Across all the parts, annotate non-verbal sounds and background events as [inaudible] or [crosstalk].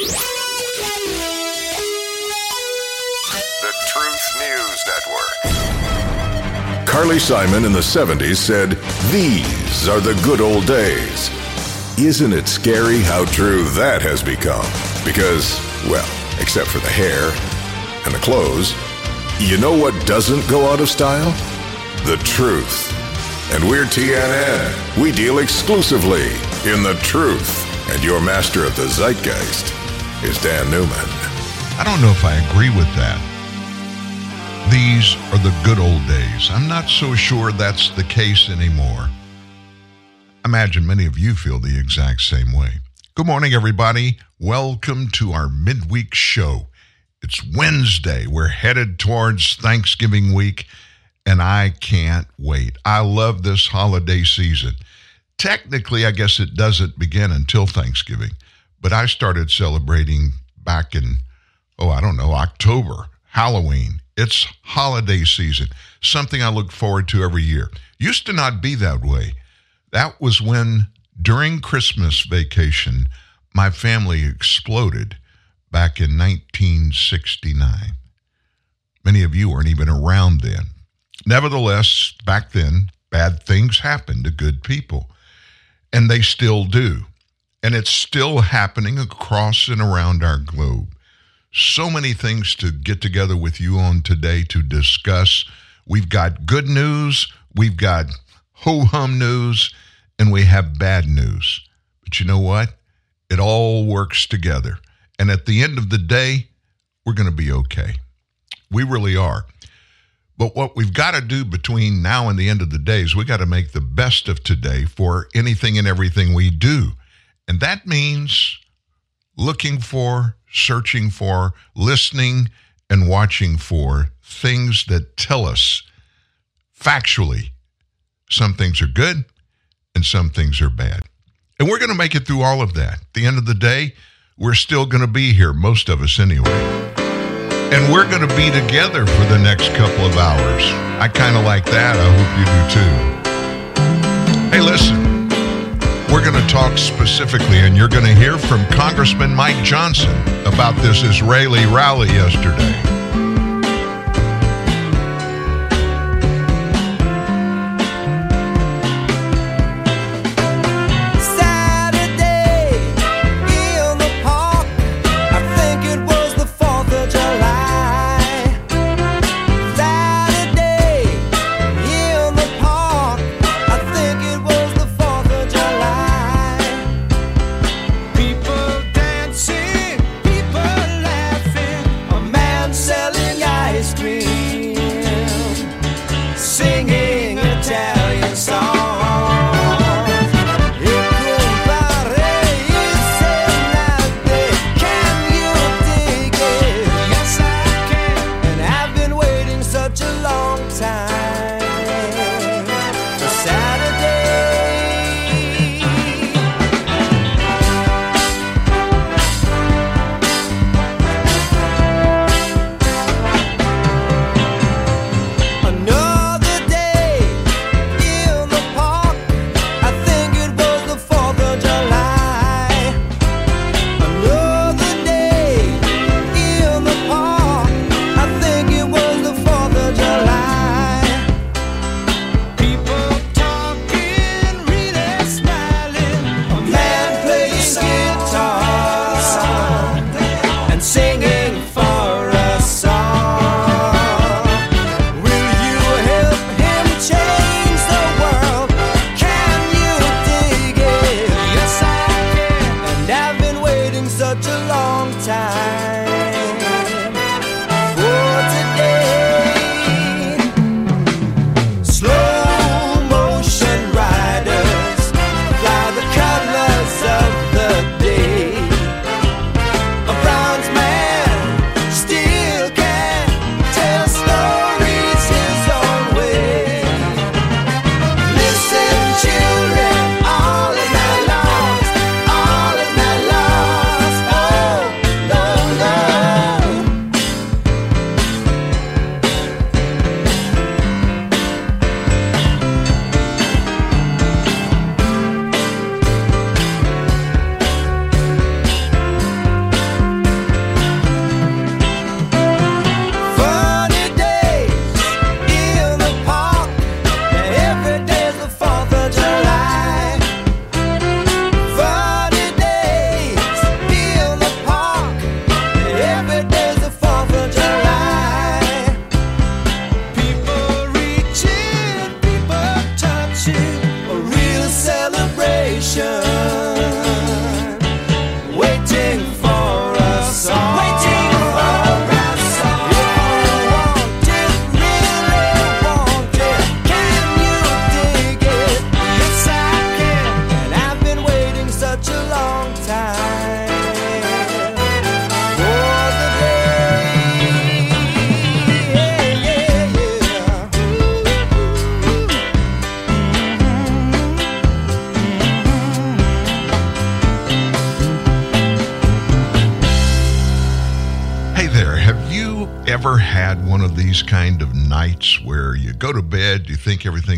The Truth News Network. Carly Simon in the 70s said, These are the good old days. Isn't it scary how true that has become? Because, well, except for the hair and the clothes, you know what doesn't go out of style? The truth. And we're TNN. We deal exclusively in the truth. And your master of the zeitgeist is Dan Newman. I don't know if I agree with that. These are the good old days. I'm not so sure that's the case anymore. I imagine many of you feel the exact same way. Good morning, everybody. Welcome to our midweek show. It's Wednesday. We're headed towards Thanksgiving week, and I can't wait. I love this holiday season. Technically, I guess it doesn't begin until Thanksgiving, but I started celebrating back in, oh, I don't know, October, Halloween. It's holiday season, something I look forward to every year. Used to not be that way. That was when, during Christmas vacation, my family exploded back in 1969. Many of you weren't even around then. Nevertheless, back then, bad things happened to good people, and they still do. And it's still happening across and around our globe. So many things to get together with you on today to discuss. We've got good news, we've got ho hum news, and we have bad news. But you know what? It all works together. And at the end of the day, we're going to be okay. We really are. But what we've got to do between now and the end of the day is we got to make the best of today for anything and everything we do. And that means looking for, searching for, listening, and watching for things that tell us factually some things are good and some things are bad. And we're going to make it through all of that. At the end of the day, we're still going to be here, most of us anyway. And we're going to be together for the next couple of hours. I kind of like that. I hope you do too. Hey, listen, we're going to talk specifically, and you're going to hear from Congressman Mike Johnson about this Israeli rally yesterday.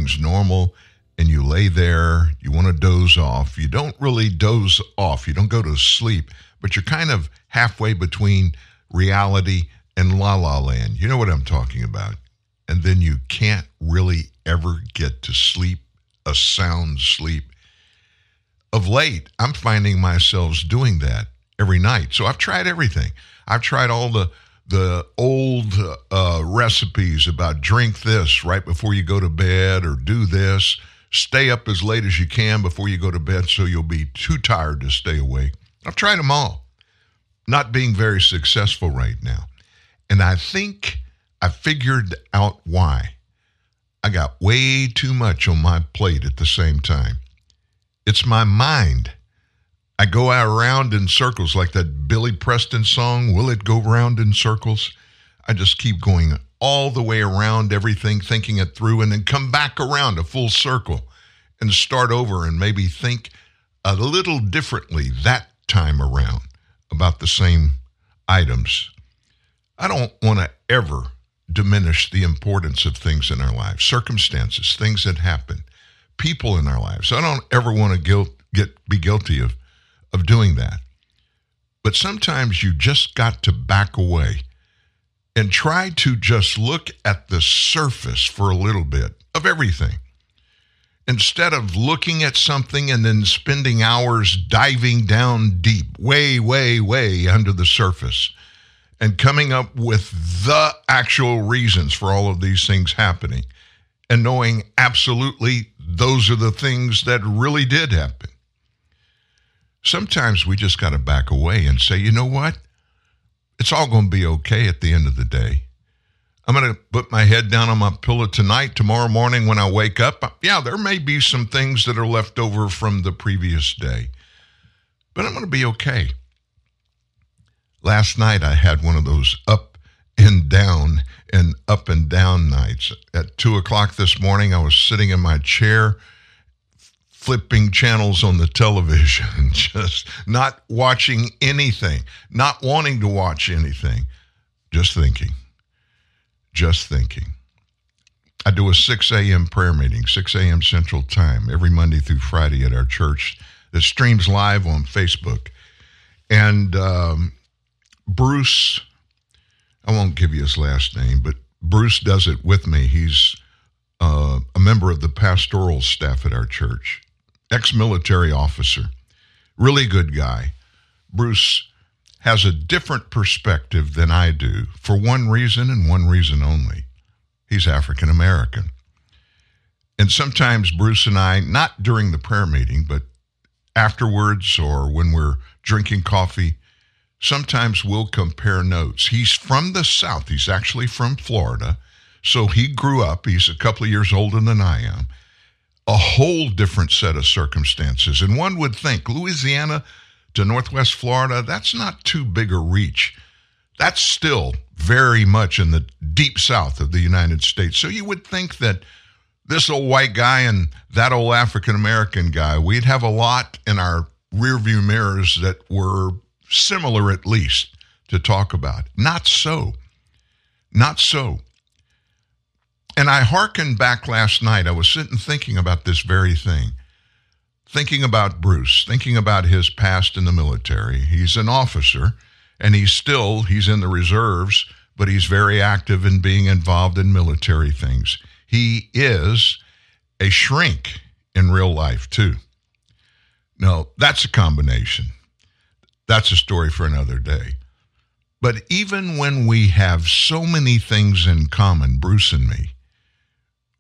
Everything's normal, and you lay there, you want to doze off. You don't really doze off, you don't go to sleep, but you're kind of halfway between reality and la la land. You know what I'm talking about. And then you can't really ever get to sleep, a sound sleep. Of late, I'm finding myself doing that every night. So I've tried everything. I've tried all the the recipes about drink this right before you go to bed or do this. Stay up as late as you can before you go to bed so you'll be too tired to stay awake. I've tried them all. Not being very successful right now. And I think I figured out why. I got way too much on my plate at the same time. It's my mind. I go around in circles like that Billy Preston song, Will It Go Round in Circles? I just keep going all the way around everything, thinking it through, and then come back around a full circle and start over and maybe think a little differently that time around about the same items. I don't want to ever diminish the importance of things in our lives, circumstances, things that happen, people in our lives. I don't ever want to get be guilty of of doing that. But sometimes you just got to back away and try to just look at the surface for a little bit of everything. Instead of looking at something and then spending hours diving down deep, way, way, way under the surface, and coming up with the actual reasons for all of these things happening, and knowing absolutely those are the things that really did happen sometimes we just got to back away and say, you know what? It's all going to be okay at the end of the day. I'm going to put my head down on my pillow tonight. Tomorrow morning, when I wake up, yeah, there may be some things that are left over from the previous day, but I'm going to be okay. Last night, I had one of those up and down and up and down nights. At two o'clock this morning, I was sitting in my chair flipping channels on the television, [laughs] just not watching anything, not wanting to watch anything, just thinking, just thinking. I do a 6 a.m. prayer meeting, 6 a.m. Central Time, every Monday through Friday at our church that streams live on Facebook. And um, Bruce, I won't give you his last name, but Bruce does it with me. He's uh, a member of the pastoral staff at our church ex military officer, really good guy. Bruce has a different perspective than I do for one reason and one reason only. He's African American. And sometimes Bruce and I, not during the prayer meeting, but afterwards or when we're drinking coffee, sometimes we'll compare notes. He's from the South, he's actually from Florida. So he grew up, he's a couple of years older than I am a whole different set of circumstances. And one would think Louisiana to Northwest Florida, that's not too big a reach. That's still very much in the deep south of the United States. So you would think that this old white guy and that old African American guy, we'd have a lot in our rearview mirrors that were similar at least to talk about. Not so. Not so. And I hearkened back last night. I was sitting thinking about this very thing, thinking about Bruce, thinking about his past in the military. He's an officer, and he's still he's in the reserves, but he's very active in being involved in military things. He is a shrink in real life too. No, that's a combination. That's a story for another day. But even when we have so many things in common, Bruce and me,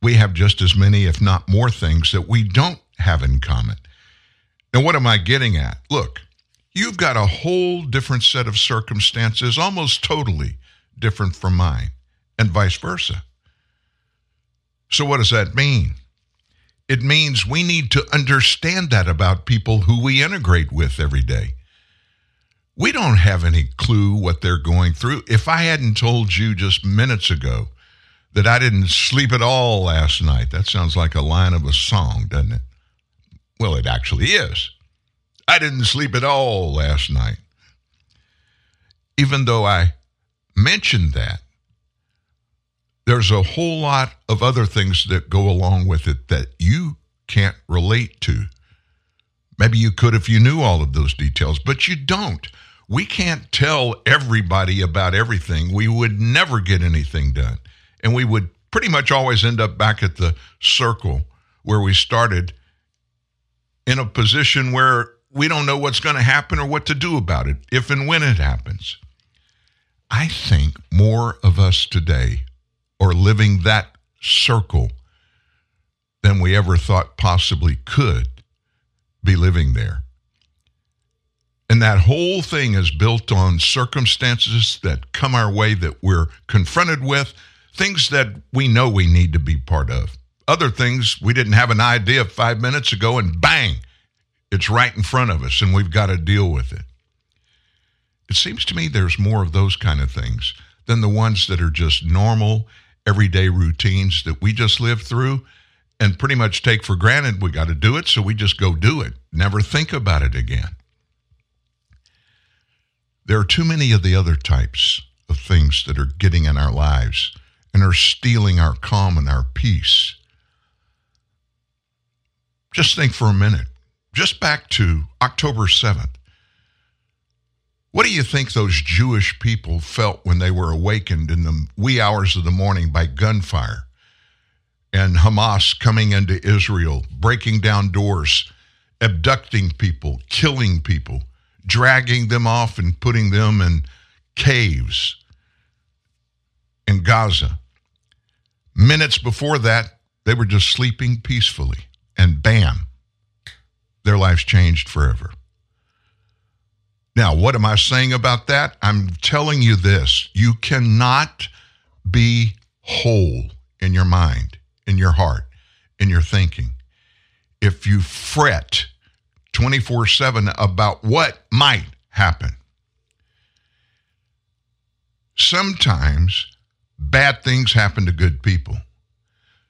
we have just as many, if not more, things that we don't have in common. Now, what am I getting at? Look, you've got a whole different set of circumstances, almost totally different from mine, and vice versa. So, what does that mean? It means we need to understand that about people who we integrate with every day. We don't have any clue what they're going through. If I hadn't told you just minutes ago that I didn't sleep at all last night. That sounds like a line of a song, doesn't it? Well, it actually is. I didn't sleep at all last night. Even though I mentioned that, there's a whole lot of other things that go along with it that you can't relate to. Maybe you could if you knew all of those details, but you don't. We can't tell everybody about everything. We would never get anything done. And we would pretty much always end up back at the circle where we started in a position where we don't know what's going to happen or what to do about it if and when it happens. I think more of us today are living that circle than we ever thought possibly could be living there. And that whole thing is built on circumstances that come our way that we're confronted with, things that we know we need to be part of. Other things we didn't have an idea five minutes ago, and bang, it's right in front of us, and we've got to deal with it. It seems to me there's more of those kind of things than the ones that are just normal, everyday routines that we just live through and pretty much take for granted we got to do it, so we just go do it, never think about it again. There are too many of the other types of things that are getting in our lives and are stealing our calm and our peace. Just think for a minute, just back to October 7th. What do you think those Jewish people felt when they were awakened in the wee hours of the morning by gunfire and Hamas coming into Israel, breaking down doors, abducting people, killing people, dragging them off and putting them in caves in Gaza? Minutes before that, they were just sleeping peacefully, and bam, their lives changed forever. Now, what am I saying about that? I'm telling you this you cannot be whole in your mind, in your heart, in your thinking if you fret 24 7 about what might happen. Sometimes bad things happen to good people.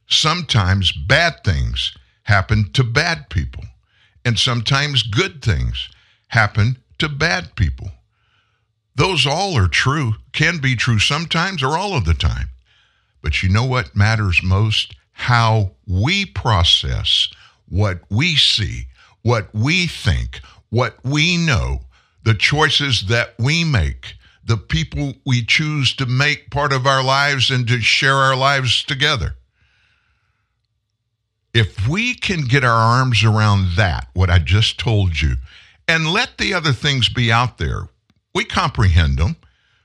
Sometimes bad things happen to bad people. And sometimes good things happen to bad people. Those all are true, can be true sometimes or all of the time. But you know what matters most? How we process what we see, what we think, what we know, the choices that we make, the people we choose to make part of our lives and to share our lives together. If we can get our arms around that, what I just told you, and let the other things be out there. We comprehend them.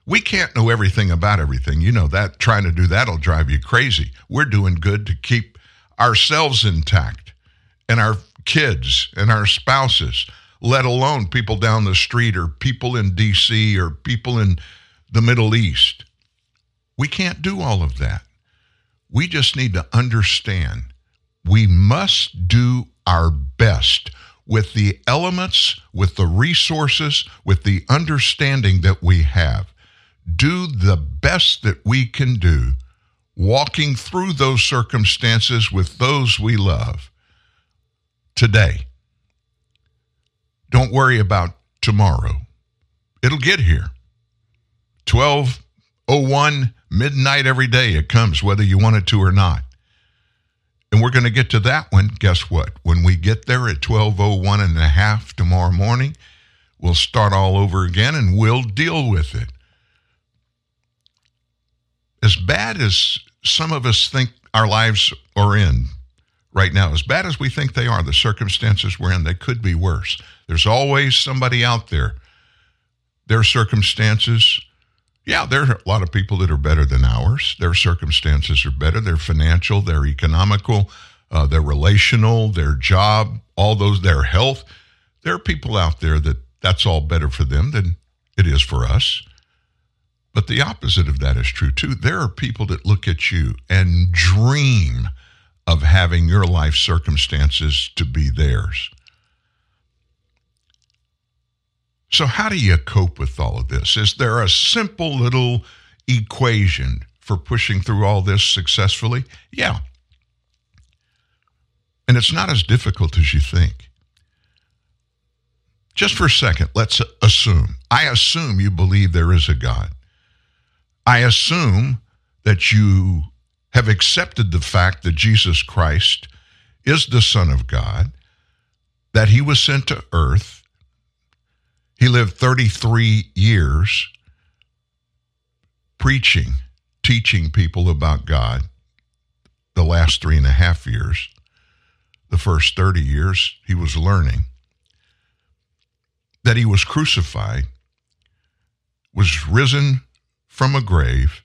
We can't know everything about everything. You know that. Trying to do that'll drive you crazy. We're doing good to keep ourselves intact and our kids and our spouses, let alone people down the street or people in D.C. or people in the Middle East. We can't do all of that. We just need to understand we must do our best with the elements, with the resources, with the understanding that we have. Do the best that we can do, walking through those circumstances with those we love today. Don't worry about tomorrow. It'll get here. 1201 midnight every day it comes whether you want it to or not. And we're going to get to that one. Guess what? When we get there at 1201 and a half tomorrow morning, we'll start all over again and we'll deal with it. As bad as some of us think our lives are in right now, as bad as we think they are, the circumstances we're in, they could be worse. There's always somebody out there. Their circumstances yeah, there are a lot of people that are better than ours. Their circumstances are better. They're financial, they're economical, uh, they're relational, their job, all those, their health. There are people out there that that's all better for them than it is for us. But the opposite of that is true too. There are people that look at you and dream of having your life circumstances to be theirs. So, how do you cope with all of this? Is there a simple little equation for pushing through all this successfully? Yeah. And it's not as difficult as you think. Just for a second, let's assume. I assume you believe there is a God. I assume that you have accepted the fact that Jesus Christ is the Son of God, that he was sent to earth. He lived 33 years preaching, teaching people about God the last three and a half years. The first 30 years, he was learning. That he was crucified, was risen from a grave,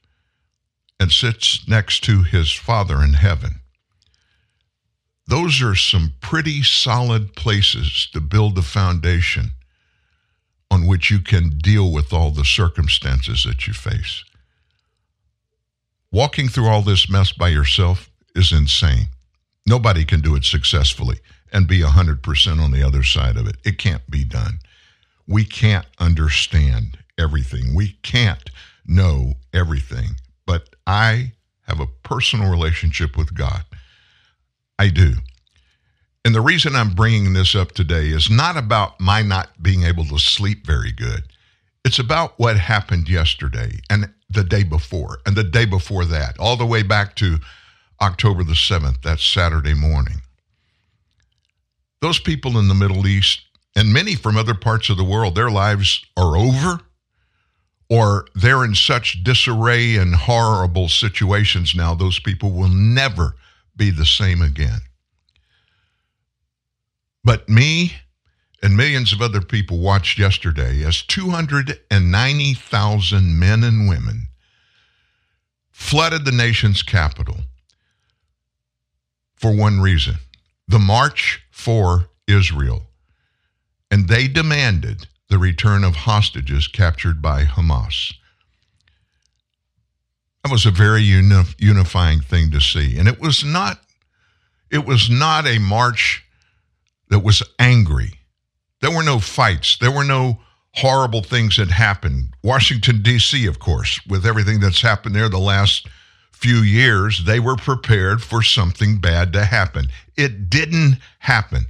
and sits next to his Father in heaven. Those are some pretty solid places to build the foundation on which you can deal with all the circumstances that you face. Walking through all this mess by yourself is insane. Nobody can do it successfully and be 100% on the other side of it. It can't be done. We can't understand everything. We can't know everything. But I have a personal relationship with God. I do. And the reason I'm bringing this up today is not about my not being able to sleep very good. It's about what happened yesterday and the day before and the day before that, all the way back to October the 7th, that Saturday morning. Those people in the Middle East and many from other parts of the world, their lives are over or they're in such disarray and horrible situations now, those people will never be the same again. But me and millions of other people watched yesterday as 290,000 men and women flooded the nation's capital for one reason the March for Israel. And they demanded the return of hostages captured by Hamas. That was a very uni- unifying thing to see. And it was not it was not a march that was angry. There were no fights. There were no horrible things that happened. Washington, D.C., of course, with everything that's happened there the last few years, they were prepared for something bad to happen. It didn't happen.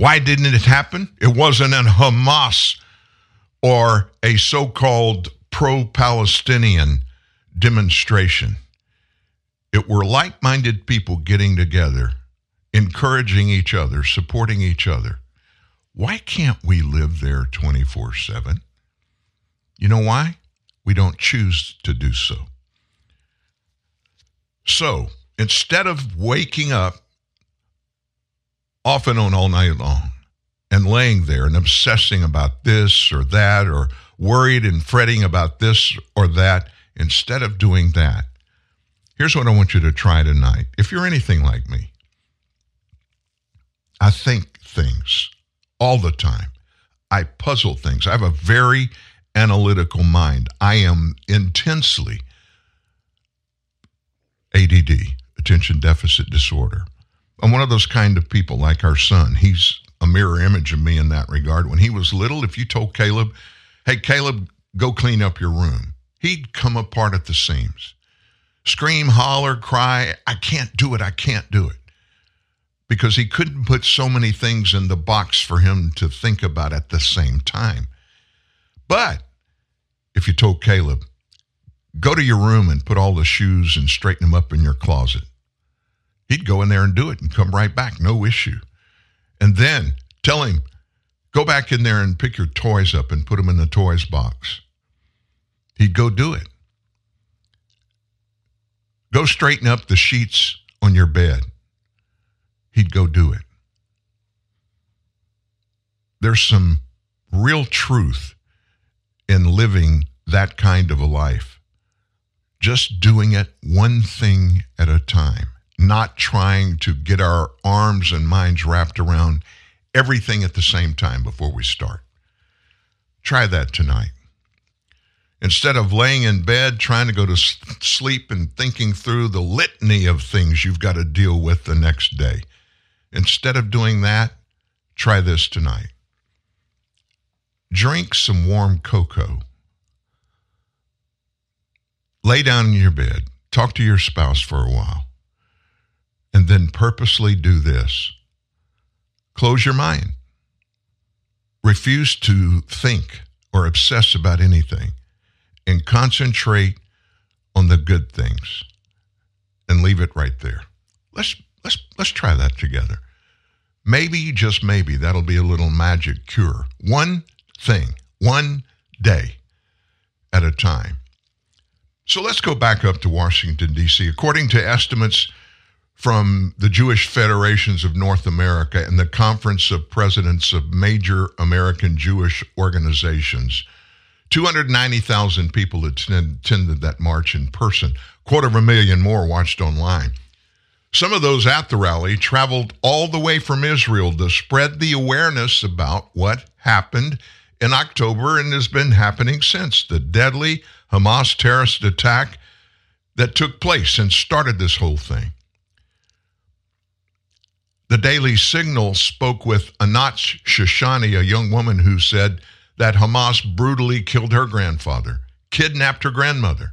Why didn't it happen? It wasn't a Hamas or a so called pro Palestinian demonstration. It were like minded people getting together, encouraging each other, supporting each other. Why can't we live there 24 7? You know why? We don't choose to do so. So instead of waking up off and on all night long and laying there and obsessing about this or that or worried and fretting about this or that, instead of doing that, here's what I want you to try tonight. If you're anything like me, I think things all the time. I puzzle things. I have a very analytical mind. I am intensely ADD, attention deficit disorder. I'm one of those kind of people like our son. He's a mirror image of me in that regard. When he was little, if you told Caleb, hey, Caleb, go clean up your room, he'd come apart at the seams. Scream, holler, cry, I can't do it, I can't do it. Because he couldn't put so many things in the box for him to think about at the same time. But if you told Caleb, go to your room and put all the shoes and straighten them up in your closet, He'd go in there and do it and come right back, no issue. And then tell him, go back in there and pick your toys up and put them in the toys box. He'd go do it. Go straighten up the sheets on your bed. He'd go do it. There's some real truth in living that kind of a life. Just doing it one thing at a time not trying to get our arms and minds wrapped around everything at the same time before we start. Try that tonight. Instead of laying in bed trying to go to sleep and thinking through the litany of things you've got to deal with the next day, instead of doing that, try this tonight. Drink some warm cocoa. Lay down in your bed. Talk to your spouse for a while and then purposely do this. Close your mind. Refuse to think or obsess about anything and concentrate on the good things. and leave it right there. Let's let's let's try that together. Maybe just maybe that'll be a little magic cure. One thing, one day at a time. So let's go back up to Washington D.C. According to estimates from the Jewish Federations of North America and the Conference of Presidents of Major American Jewish Organizations. 290,000 people attended that march in person. Quarter of a million more watched online. Some of those at the rally traveled all the way from Israel to spread the awareness about what happened in October and has been happening since the deadly Hamas terrorist attack that took place and started this whole thing. The Daily Signal spoke with Anat Shoshani, a young woman who said that Hamas brutally killed her grandfather, kidnapped her grandmother.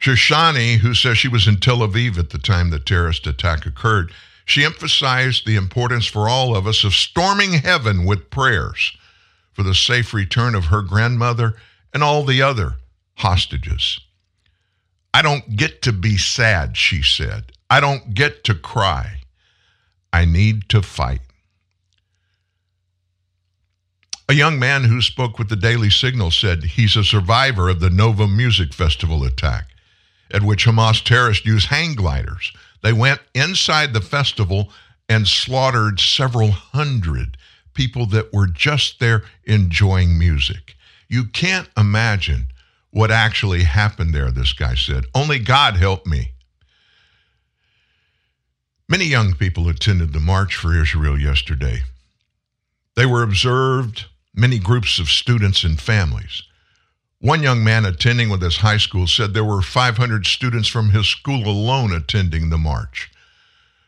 Shoshani, who says she was in Tel Aviv at the time the terrorist attack occurred, she emphasized the importance for all of us of storming heaven with prayers for the safe return of her grandmother and all the other hostages. I don't get to be sad, she said. I don't get to cry. I need to fight. A young man who spoke with the Daily Signal said he's a survivor of the Nova Music Festival attack, at which Hamas terrorists used hang gliders. They went inside the festival and slaughtered several hundred people that were just there enjoying music. You can't imagine what actually happened there, this guy said. Only God helped me. Many young people attended the March for Israel yesterday. They were observed, many groups of students and families. One young man attending with his high school said there were 500 students from his school alone attending the march.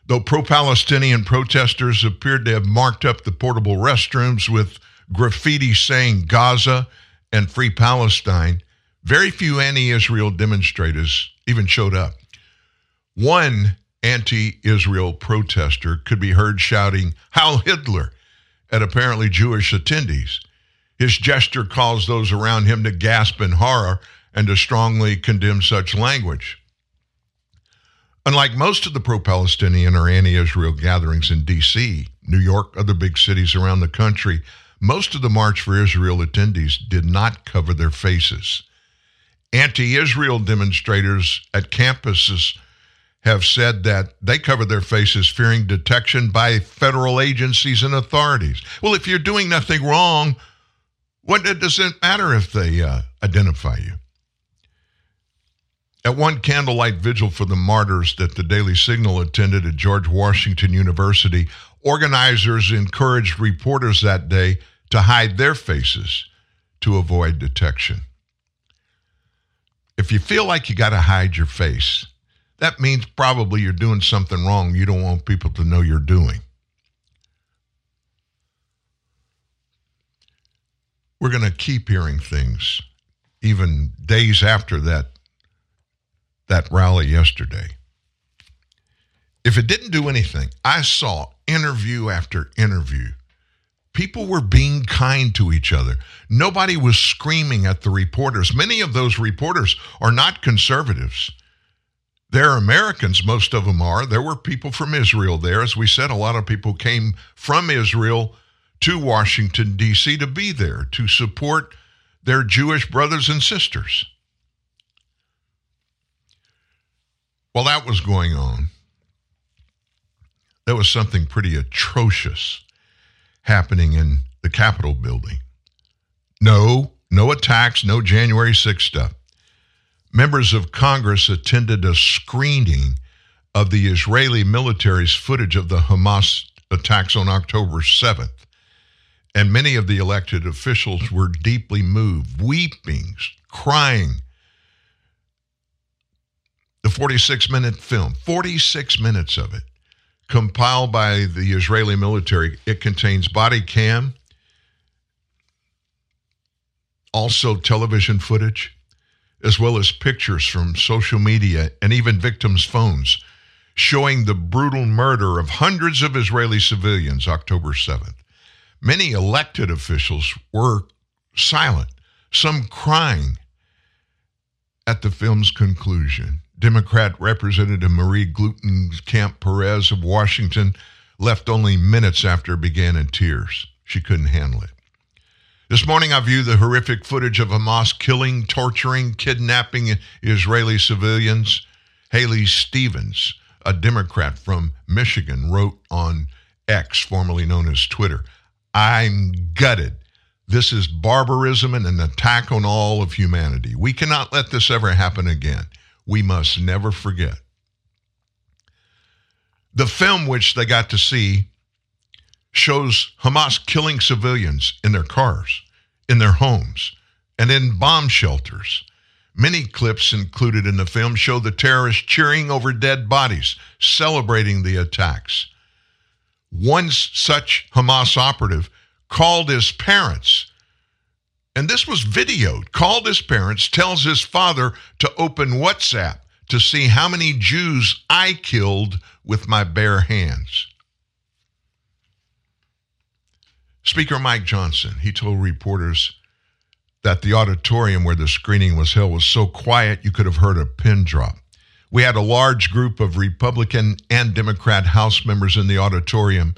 Though pro Palestinian protesters appeared to have marked up the portable restrooms with graffiti saying Gaza and Free Palestine, very few anti Israel demonstrators even showed up. One anti Israel protester could be heard shouting, Heil Hitler, at apparently Jewish attendees. His gesture caused those around him to gasp in horror and to strongly condemn such language. Unlike most of the pro Palestinian or anti Israel gatherings in D.C., New York, other big cities around the country, most of the March for Israel attendees did not cover their faces. Anti Israel demonstrators at campuses have said that they cover their faces fearing detection by federal agencies and authorities. Well, if you're doing nothing wrong, what does it matter if they uh, identify you? At one candlelight vigil for the martyrs that the Daily Signal attended at George Washington University, organizers encouraged reporters that day to hide their faces to avoid detection. If you feel like you got to hide your face, that means probably you're doing something wrong you don't want people to know you're doing. We're going to keep hearing things even days after that that rally yesterday. If it didn't do anything, I saw interview after interview. People were being kind to each other. Nobody was screaming at the reporters. Many of those reporters are not conservatives. They're Americans, most of them are. There were people from Israel there. As we said, a lot of people came from Israel to Washington, D.C. to be there, to support their Jewish brothers and sisters. While that was going on, there was something pretty atrocious happening in the Capitol building. No, no attacks, no January 6th stuff members of Congress attended a screening of the Israeli military's footage of the Hamas attacks on October 7th. And many of the elected officials were deeply moved, weeping, crying. The 46 minute film, 46 minutes of it, compiled by the Israeli military, it contains body cam, also television footage, as well as pictures from social media and even victims' phones showing the brutal murder of hundreds of Israeli civilians October 7th. Many elected officials were silent, some crying at the film's conclusion. Democrat Representative Marie Gluesenkamp Perez of Washington left only minutes after it began in tears. She couldn't handle it. This morning, I viewed the horrific footage of Hamas killing, torturing, kidnapping Israeli civilians. Haley Stevens, a Democrat from Michigan, wrote on X, formerly known as Twitter I'm gutted. This is barbarism and an attack on all of humanity. We cannot let this ever happen again. We must never forget. The film, which they got to see, shows Hamas killing civilians in their cars, in their homes, and in bomb shelters. Many clips included in the film show the terrorists cheering over dead bodies, celebrating the attacks. One such Hamas operative called his parents, and this was videoed, called his parents, tells his father to open WhatsApp to see how many Jews I killed with my bare hands. Speaker Mike Johnson, he told reporters that the auditorium where the screening was held was so quiet you could have heard a pin drop. We had a large group of Republican and Democrat House members in the auditorium,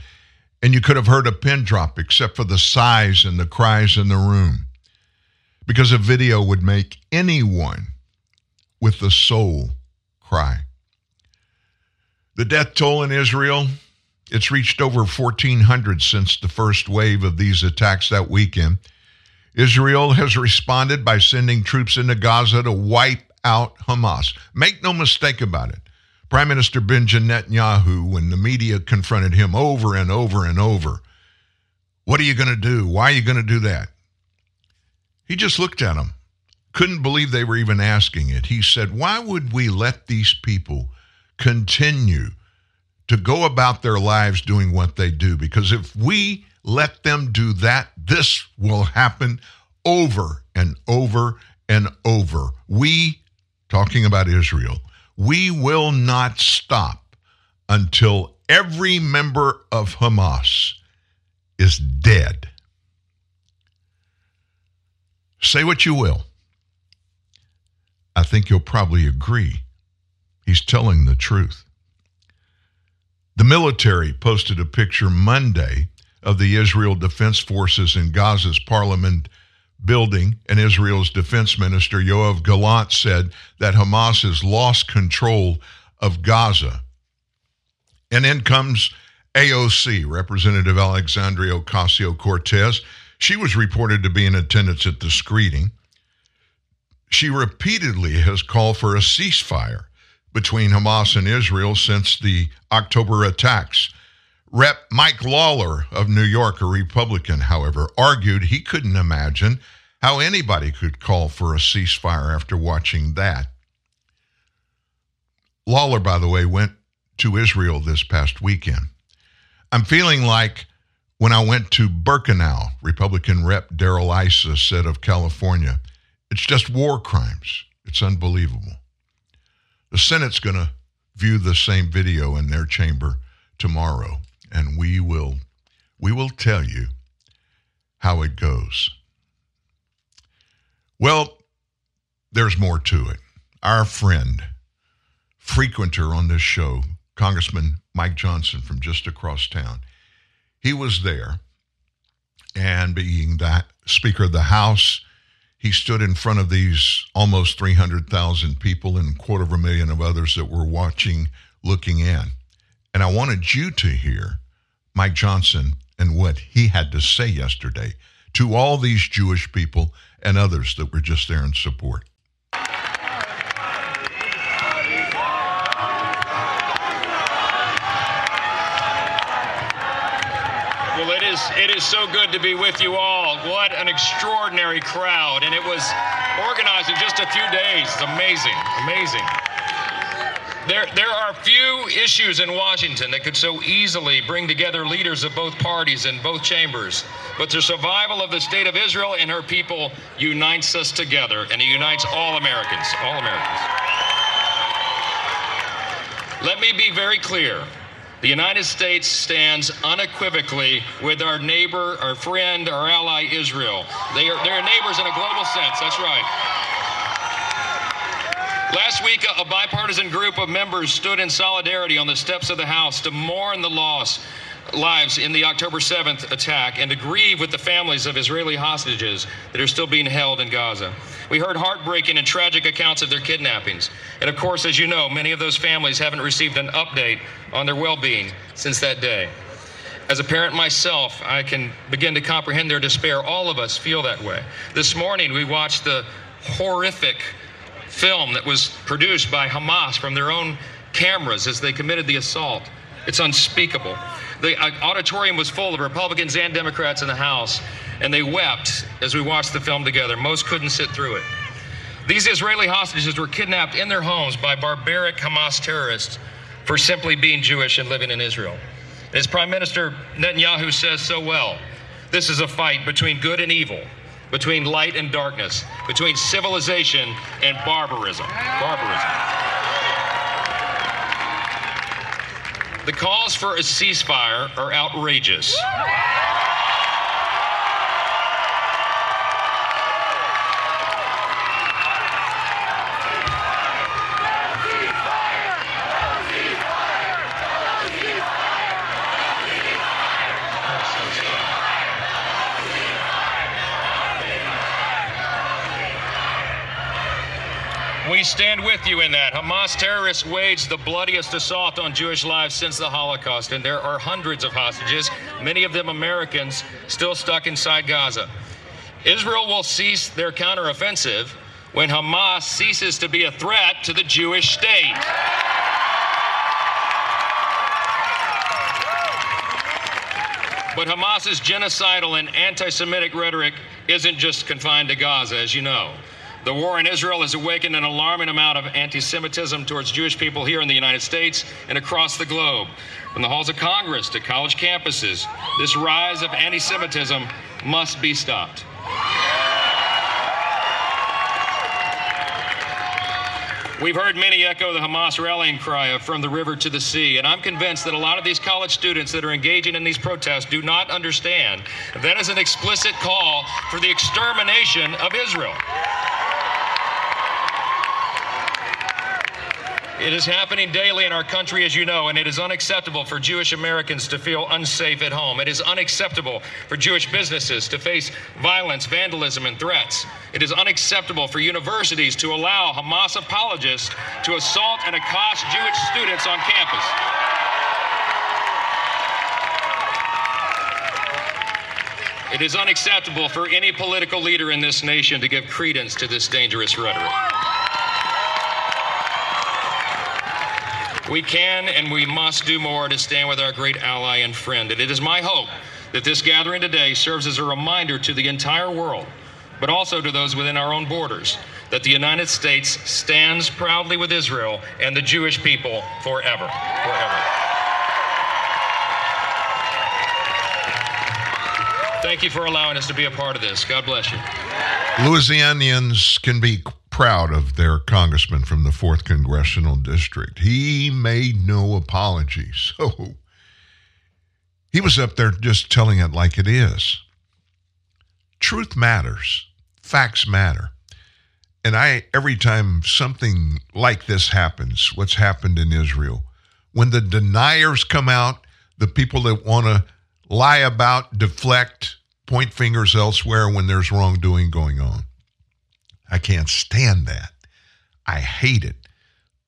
and you could have heard a pin drop except for the sighs and the cries in the room. Because a video would make anyone with the soul cry. The death toll in Israel, it's reached over 1,400 since the first wave of these attacks that weekend. Israel has responded by sending troops into Gaza to wipe out Hamas. Make no mistake about it. Prime Minister Benjamin Netanyahu, when the media confronted him over and over and over, what are you going to do? Why are you going to do that? He just looked at them, couldn't believe they were even asking it. He said, Why would we let these people continue to go about their lives doing what they do? Because if we let them do that. This will happen over and over and over. We, talking about Israel, we will not stop until every member of Hamas is dead. Say what you will. I think you'll probably agree. He's telling the truth. The military posted a picture Monday of the Israel Defense Forces in Gaza's parliament building, and Israel's defense minister Yoav Gallant said that Hamas has lost control of Gaza. And then comes AOC, Representative Alexandria Ocasio Cortez. She was reported to be in attendance at the screening. She repeatedly has called for a ceasefire between Hamas and Israel since the October attacks. Rep. Mike Lawler of New York, a Republican, however, argued he couldn't imagine how anybody could call for a ceasefire after watching that. Lawler, by the way, went to Israel this past weekend. I'm feeling like when I went to Birkenau, Republican Rep. Darrell Issa said of California, it's just war crimes. It's unbelievable. The Senate's going to view the same video in their chamber tomorrow and we will we will tell you how it goes. Well, there's more to it. Our friend, frequenter on this show, Congressman Mike Johnson from just across town, he was there. And being that Speaker of the House, he stood in front of these almost 300,000 people and a quarter of a million of others that were watching, looking in. And I wanted you to hear Mike Johnson and what he had to say yesterday to all these Jewish people and others that were just there in support. Is it is so good to be with you all. What an extraordinary crowd, and it was organized in just a few days. It's amazing, amazing. There, there are few issues in Washington that could so easily bring together leaders of both parties in both chambers. But the survival of the state of Israel and her people unites us together, and it unites all Americans. All Americans. Let me be very clear. The United States stands unequivocally with our neighbor, our friend, our ally, Israel. They are, neighbors in a global sense. That's right. Last week, a bipartisan group of members stood in solidarity on the steps of the House to mourn the loss lives in the October 7th attack and to grieve with the families of Israeli hostages that are still being held in Gaza. We heard heartbreaking and tragic accounts of their kidnappings. And of course, as you know, many of those families haven't received an update on their well being since that day. As a parent myself, I can begin to comprehend their despair. All of us feel that way. This morning, we watched the horrific film that was produced by Hamas from their own cameras as they committed the assault. It's unspeakable. The uh, auditorium was full of Republicans and Democrats in the House, and they wept as we watched the film together. Most couldn't sit through it. These Israeli hostages were kidnapped in their homes by barbaric Hamas terrorists for simply being Jewish and living in Israel. As Prime Minister Netanyahu says so well, this is a fight between good and evil, between light and darkness, between civilization and barbarism. Barbarism. The calls for a ceasefire are outrageous. We stand with you in that. Hamas terrorists waged the bloodiest assault on Jewish lives since the Holocaust, and there are hundreds of hostages, many of them Americans, still stuck inside Gaza. Israel will cease their counteroffensive when Hamas ceases to be a threat to the Jewish state. But Hamas's genocidal and anti Semitic rhetoric isn't just confined to Gaza, as you know. The war in Israel has awakened an alarming amount of anti Semitism towards Jewish people here in the United States and across the globe. From the halls of Congress to college campuses, this rise of anti Semitism must be stopped. We've heard many echo the Hamas rallying cry of from the river to the sea, and I'm convinced that a lot of these college students that are engaging in these protests do not understand that is an explicit call for the extermination of Israel. It is happening daily in our country, as you know, and it is unacceptable for Jewish Americans to feel unsafe at home. It is unacceptable for Jewish businesses to face violence, vandalism, and threats. It is unacceptable for universities to allow Hamas apologists to assault and accost Jewish students on campus. It is unacceptable for any political leader in this nation to give credence to this dangerous rhetoric. We can and we must do more to stand with our great ally and friend. And it is my hope that this gathering today serves as a reminder to the entire world, but also to those within our own borders, that the United States stands proudly with Israel and the Jewish people forever. Forever. Thank you for allowing us to be a part of this. God bless you. Louisianians can be proud of their congressman from the 4th Congressional District. He made no apology. [laughs] So he was up there just telling it like it is. Truth matters, facts matter. And I every time something like this happens, what's happened in Israel, when the deniers come out, the people that want to lie about, deflect, point fingers elsewhere when there's wrongdoing going on. I can't stand that. I hate it.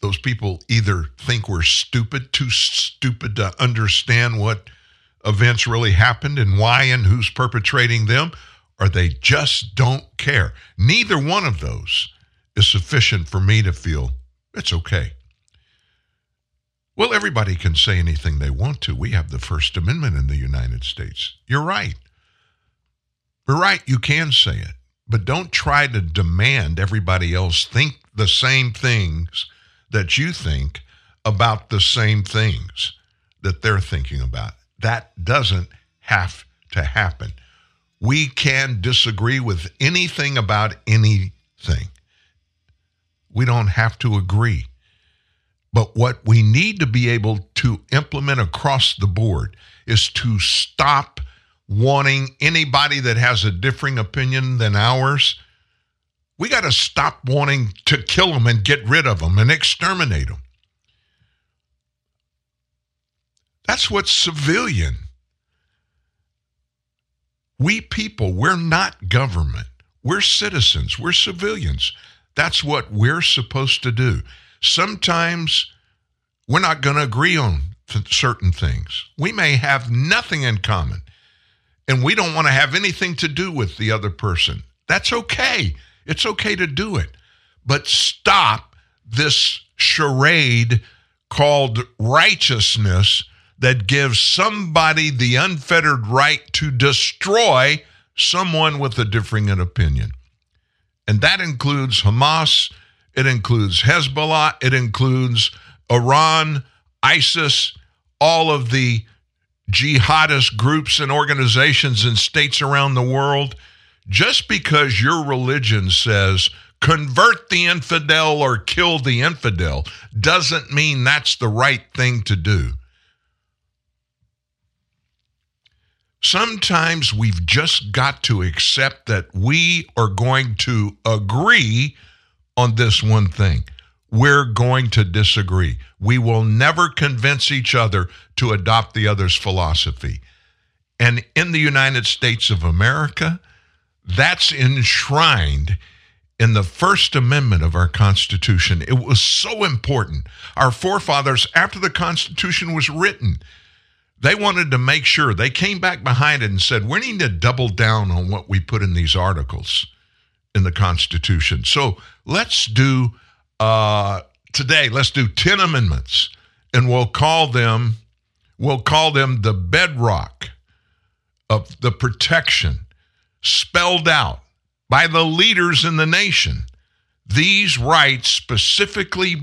Those people either think we're stupid, too stupid to understand what events really happened and why and who's perpetrating them, or they just don't care. Neither one of those is sufficient for me to feel it's okay. Well, everybody can say anything they want to. We have the First Amendment in the United States. You're right. You're right. You can say it but don't try to demand everybody else think the same things that you think about the same things that they're thinking about. That doesn't have to happen. We can disagree with anything about anything. We don't have to agree. But what we need to be able to implement across the board is to stop wanting anybody that has a differing opinion than ours We got to stop wanting to kill them and get rid of them and exterminate them. That's what's civilian. We people, we're not government. We're citizens. We're civilians. That's what we're supposed to do. Sometimes we're not going to agree on certain things. We may have nothing in common and we don't want to have anything to do with the other person. That's okay. It's okay to do it. But stop this charade called righteousness that gives somebody the unfettered right to destroy someone with a differing opinion. And that includes Hamas, it includes Hezbollah, it includes Iran, ISIS, all of the jihadist groups and organizations in states around the world. Just because your religion says convert the infidel or kill the infidel doesn't mean that's the right thing to do. Sometimes we've just got to accept that we are going to agree on this one thing. We're going to disagree. We will never convince each other to adopt the other's philosophy. And in the United States of America, that's enshrined in the First Amendment of our Constitution. It was so important. Our forefathers, after the Constitution was written, they wanted to make sure they came back behind it and said, we need to double down on what we put in these articles in the Constitution. So let's do uh, today, let's do 10 amendments and we'll call them we'll call them the bedrock of the protection spelled out by the leaders in the nation. These rights specifically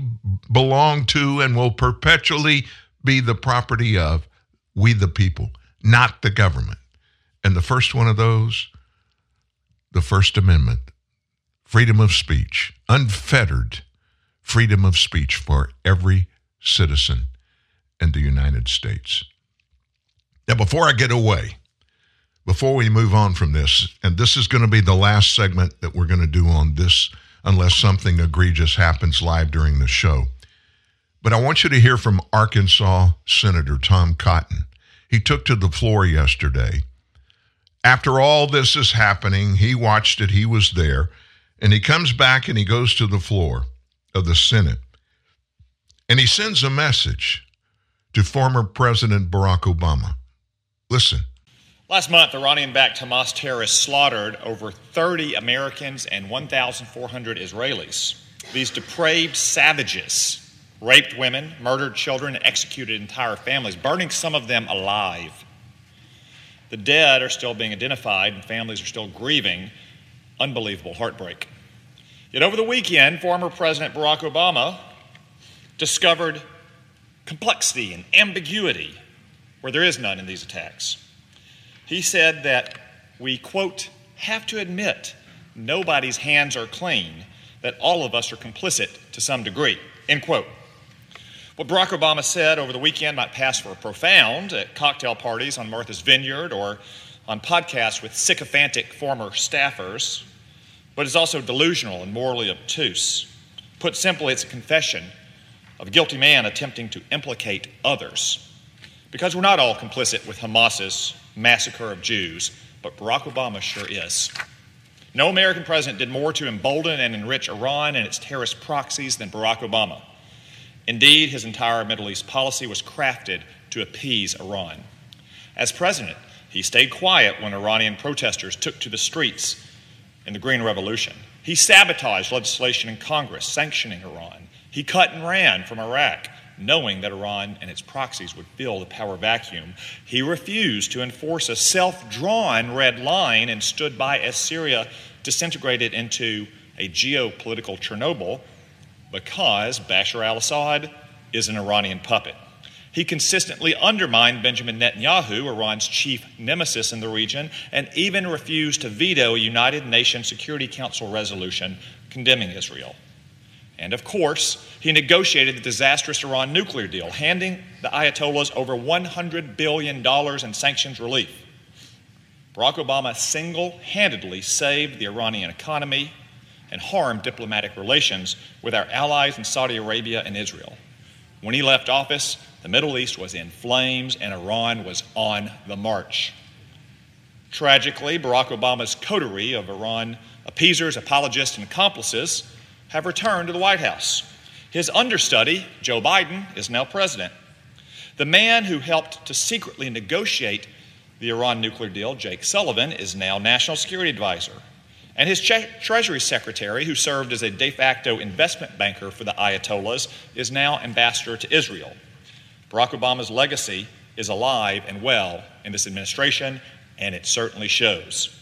belong to and will perpetually be the property of we the people, not the government. And the first one of those, the First Amendment, freedom of speech, unfettered freedom of speech for every citizen in the United States. Now, before I get away, before we move on from this, and this is going to be the last segment that we're going to do on this, unless something egregious happens live during the show. But I want you to hear from Arkansas Senator Tom Cotton. He took to the floor yesterday. After all this is happening, he watched it, he was there, and he comes back and he goes to the floor of the Senate. And he sends a message to former President Barack Obama. Listen. Last month, Iranian backed Hamas terrorists slaughtered over 30 Americans and 1,400 Israelis. These depraved savages raped women, murdered children, executed entire families, burning some of them alive. The dead are still being identified, and families are still grieving unbelievable heartbreak. Yet over the weekend, former President Barack Obama discovered complexity and ambiguity where there is none in these attacks. He said that we, quote, have to admit nobody's hands are clean, that all of us are complicit to some degree, end quote. What Barack Obama said over the weekend might pass for profound at cocktail parties on Martha's Vineyard or on podcasts with sycophantic former staffers, but is also delusional and morally obtuse. Put simply, it's a confession of a guilty man attempting to implicate others. Because we're not all complicit with Hamas's massacre of Jews, but Barack Obama sure is. No American president did more to embolden and enrich Iran and its terrorist proxies than Barack Obama. Indeed, his entire Middle East policy was crafted to appease Iran. As president, he stayed quiet when Iranian protesters took to the streets in the Green Revolution. He sabotaged legislation in Congress sanctioning Iran. He cut and ran from Iraq, knowing that Iran and its proxies would fill the power vacuum. He refused to enforce a self drawn red line and stood by as Syria disintegrated into a geopolitical Chernobyl because Bashar al Assad is an Iranian puppet. He consistently undermined Benjamin Netanyahu, Iran's chief nemesis in the region, and even refused to veto a United Nations Security Council resolution condemning Israel. And of course, he negotiated the disastrous Iran nuclear deal, handing the Ayatollahs over $100 billion in sanctions relief. Barack Obama single handedly saved the Iranian economy and harmed diplomatic relations with our allies in Saudi Arabia and Israel. When he left office, the Middle East was in flames and Iran was on the march. Tragically, Barack Obama's coterie of Iran appeasers, apologists, and accomplices have returned to the White House. His understudy, Joe Biden, is now president. The man who helped to secretly negotiate the Iran nuclear deal, Jake Sullivan, is now National Security Advisor. And his Treasury Secretary, who served as a de facto investment banker for the Ayatollahs, is now ambassador to Israel. Barack Obama's legacy is alive and well in this administration, and it certainly shows.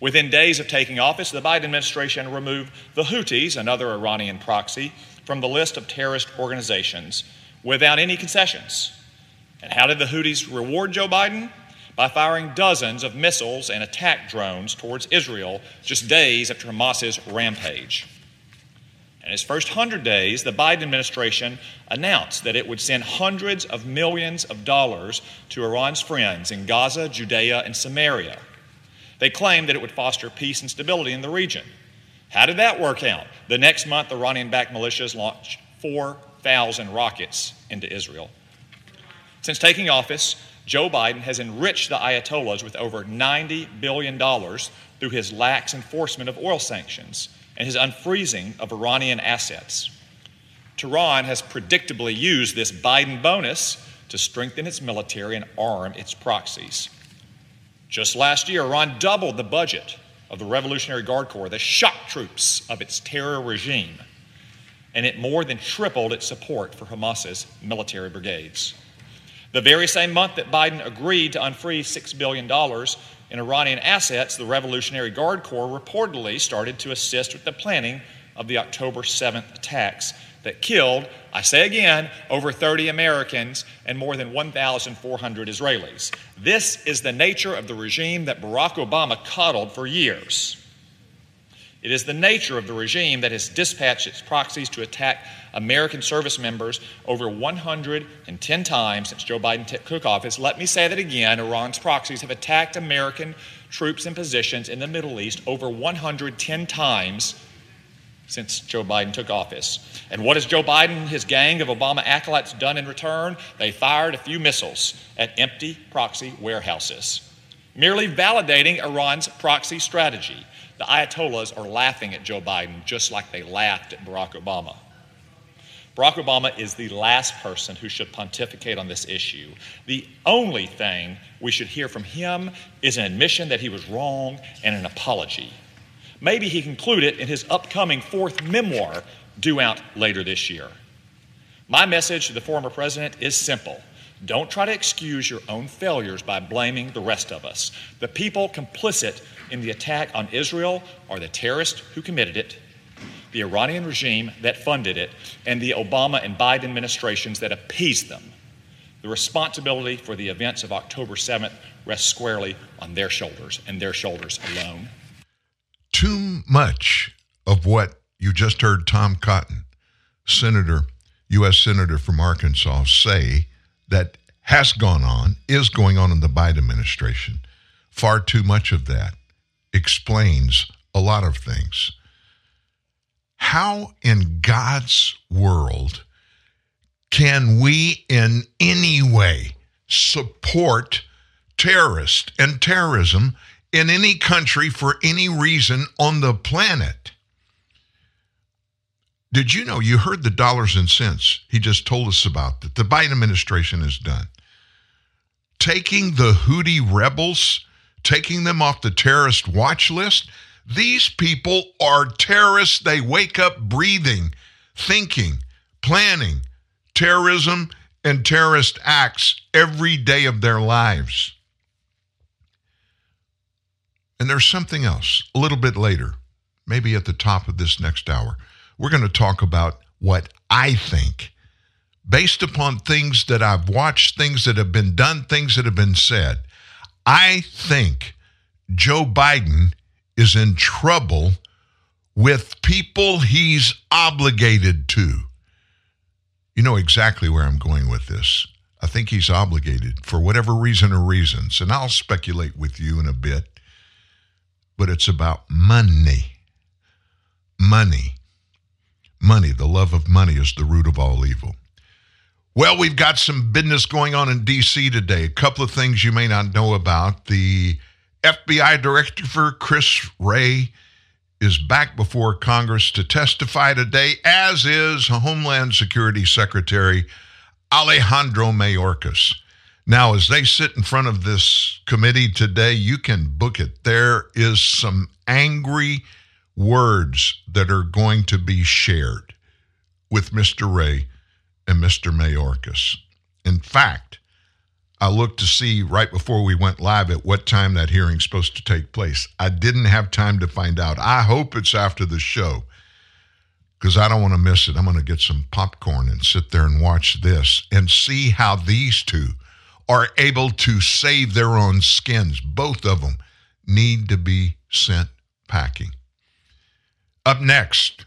Within days of taking office, the Biden administration removed the Houthis, another Iranian proxy, from the list of terrorist organizations without any concessions. And how did the Houthis reward Joe Biden? By firing dozens of missiles and attack drones towards Israel just days after Hamas's rampage. In its first 100 days, the Biden administration announced that it would send hundreds of millions of dollars to Iran's friends in Gaza, Judea, and Samaria. They claimed that it would foster peace and stability in the region. How did that work out? The next month, Iranian backed militias launched 4,000 rockets into Israel. Since taking office, Joe Biden has enriched the Ayatollahs with over $90 billion through his lax enforcement of oil sanctions and his unfreezing of Iranian assets. Tehran has predictably used this Biden bonus to strengthen its military and arm its proxies. Just last year, Iran doubled the budget of the Revolutionary Guard Corps, the shock troops of its terror regime, and it more than tripled its support for Hamas's military brigades. The very same month that Biden agreed to unfreeze $6 billion in Iranian assets, the Revolutionary Guard Corps reportedly started to assist with the planning of the October 7th attacks that killed, I say again, over 30 Americans and more than 1,400 Israelis. This is the nature of the regime that Barack Obama coddled for years. It is the nature of the regime that has dispatched its proxies to attack American service members over 110 times since Joe Biden took office. Let me say that again Iran's proxies have attacked American troops and positions in the Middle East over 110 times since Joe Biden took office. And what has Joe Biden and his gang of Obama acolytes done in return? They fired a few missiles at empty proxy warehouses, merely validating Iran's proxy strategy. The Ayatollahs are laughing at Joe Biden just like they laughed at Barack Obama. Barack Obama is the last person who should pontificate on this issue. The only thing we should hear from him is an admission that he was wrong and an apology. Maybe he can include it in his upcoming fourth memoir due out later this year. My message to the former president is simple. Don't try to excuse your own failures by blaming the rest of us. The people complicit in the attack on Israel are the terrorists who committed it, the Iranian regime that funded it, and the Obama and Biden administrations that appeased them. The responsibility for the events of October 7th rests squarely on their shoulders and their shoulders alone. Too much of what you just heard Tom Cotton, Senator, U.S. Senator from Arkansas, say that has gone on, is going on in the Biden administration. Far too much of that explains a lot of things. How in God's world can we in any way support terrorists and terrorism in any country for any reason on the planet? Did you know you heard the dollars and cents he just told us about that the Biden administration has done? Taking the Houthi rebels taking them off the terrorist watch list. These people are terrorists. They wake up breathing, thinking, planning terrorism and terrorist acts every day of their lives. And there's something else a little bit later, maybe at the top of this next hour. We're going to talk about what I think, based upon things that I've watched, things that have been done, things that have been said. I think Joe Biden is in trouble with people he's obligated to. You know exactly where I'm going with this. I think he's obligated for whatever reason or reasons, and I'll speculate with you in a bit, but it's about money. money. Money, the love of money is the root of all evil. Well, we've got some business going on in D.C. today. A couple of things you may not know about. The FBI Director Chris Wray is back before Congress to testify today, as is Homeland Security Secretary Alejandro Mayorkas. Now, as they sit in front of this committee today, you can book it. There is some angry words that are going to be shared with Mr. Wray and Mr. Mayorkas. In fact, I looked to see right before we went live at what time that hearing's supposed to take place. I didn't have time to find out. I hope it's after the show because I don't want to miss it. I'm going to get some popcorn and sit there and watch this and see how these two are able to save their own skins. Both of them need to be sent packing. Up next,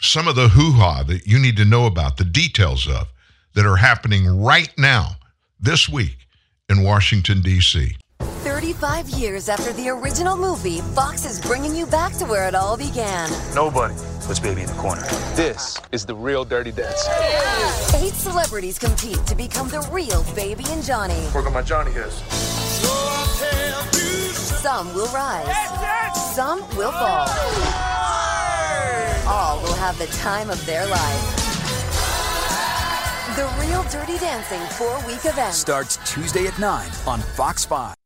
some of the hoo ha that you need to know about, the details of that are happening right now, this week in Washington, D.C. 35 years after the original movie, Fox is bringing you back to where it all began. Nobody puts baby in the corner. This is the real Dirty Dance. Eight celebrities compete to become the real Baby and Johnny. Work on my Johnny hairs. Some will rise, some will fall. All will have the time of their life. The Real Dirty Dancing four week event starts Tuesday at 9 on Fox 5.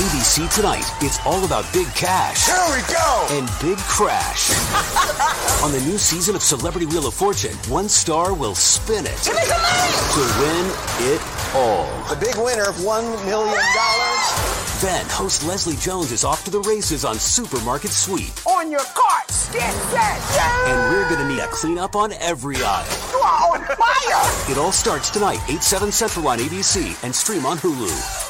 ABC tonight, it's all about big cash. Here we go! And big crash. [laughs] On the new season of Celebrity Wheel of Fortune, one star will spin it to win it all. The big winner, of $1 million. Then, host Leslie Jones is off to the races on Supermarket Sweep. On your carts, get set, And we're to need a cleanup on every aisle. You are on fire! It all starts tonight, 8, 7 Central on ABC and stream on Hulu.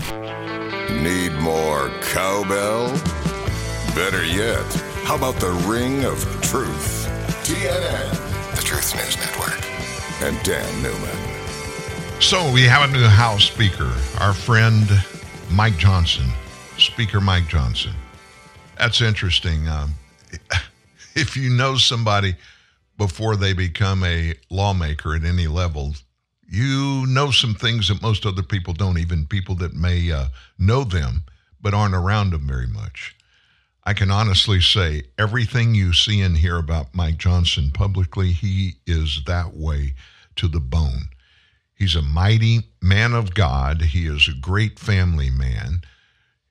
Need more cowbell? Better yet, how about the ring of truth? TNN, the Truth News Network, and Dan Newman. So we have a new House Speaker, our friend Mike Johnson, Speaker Mike Johnson. That's interesting. Um, [laughs] if you know somebody before they become a lawmaker at any level, you know some things that most other people don't, even people that may uh, know them but aren't around them very much. I can honestly say everything you see and hear about Mike Johnson publicly, he is that way to the bone. He's a mighty man of God. He is a great family man.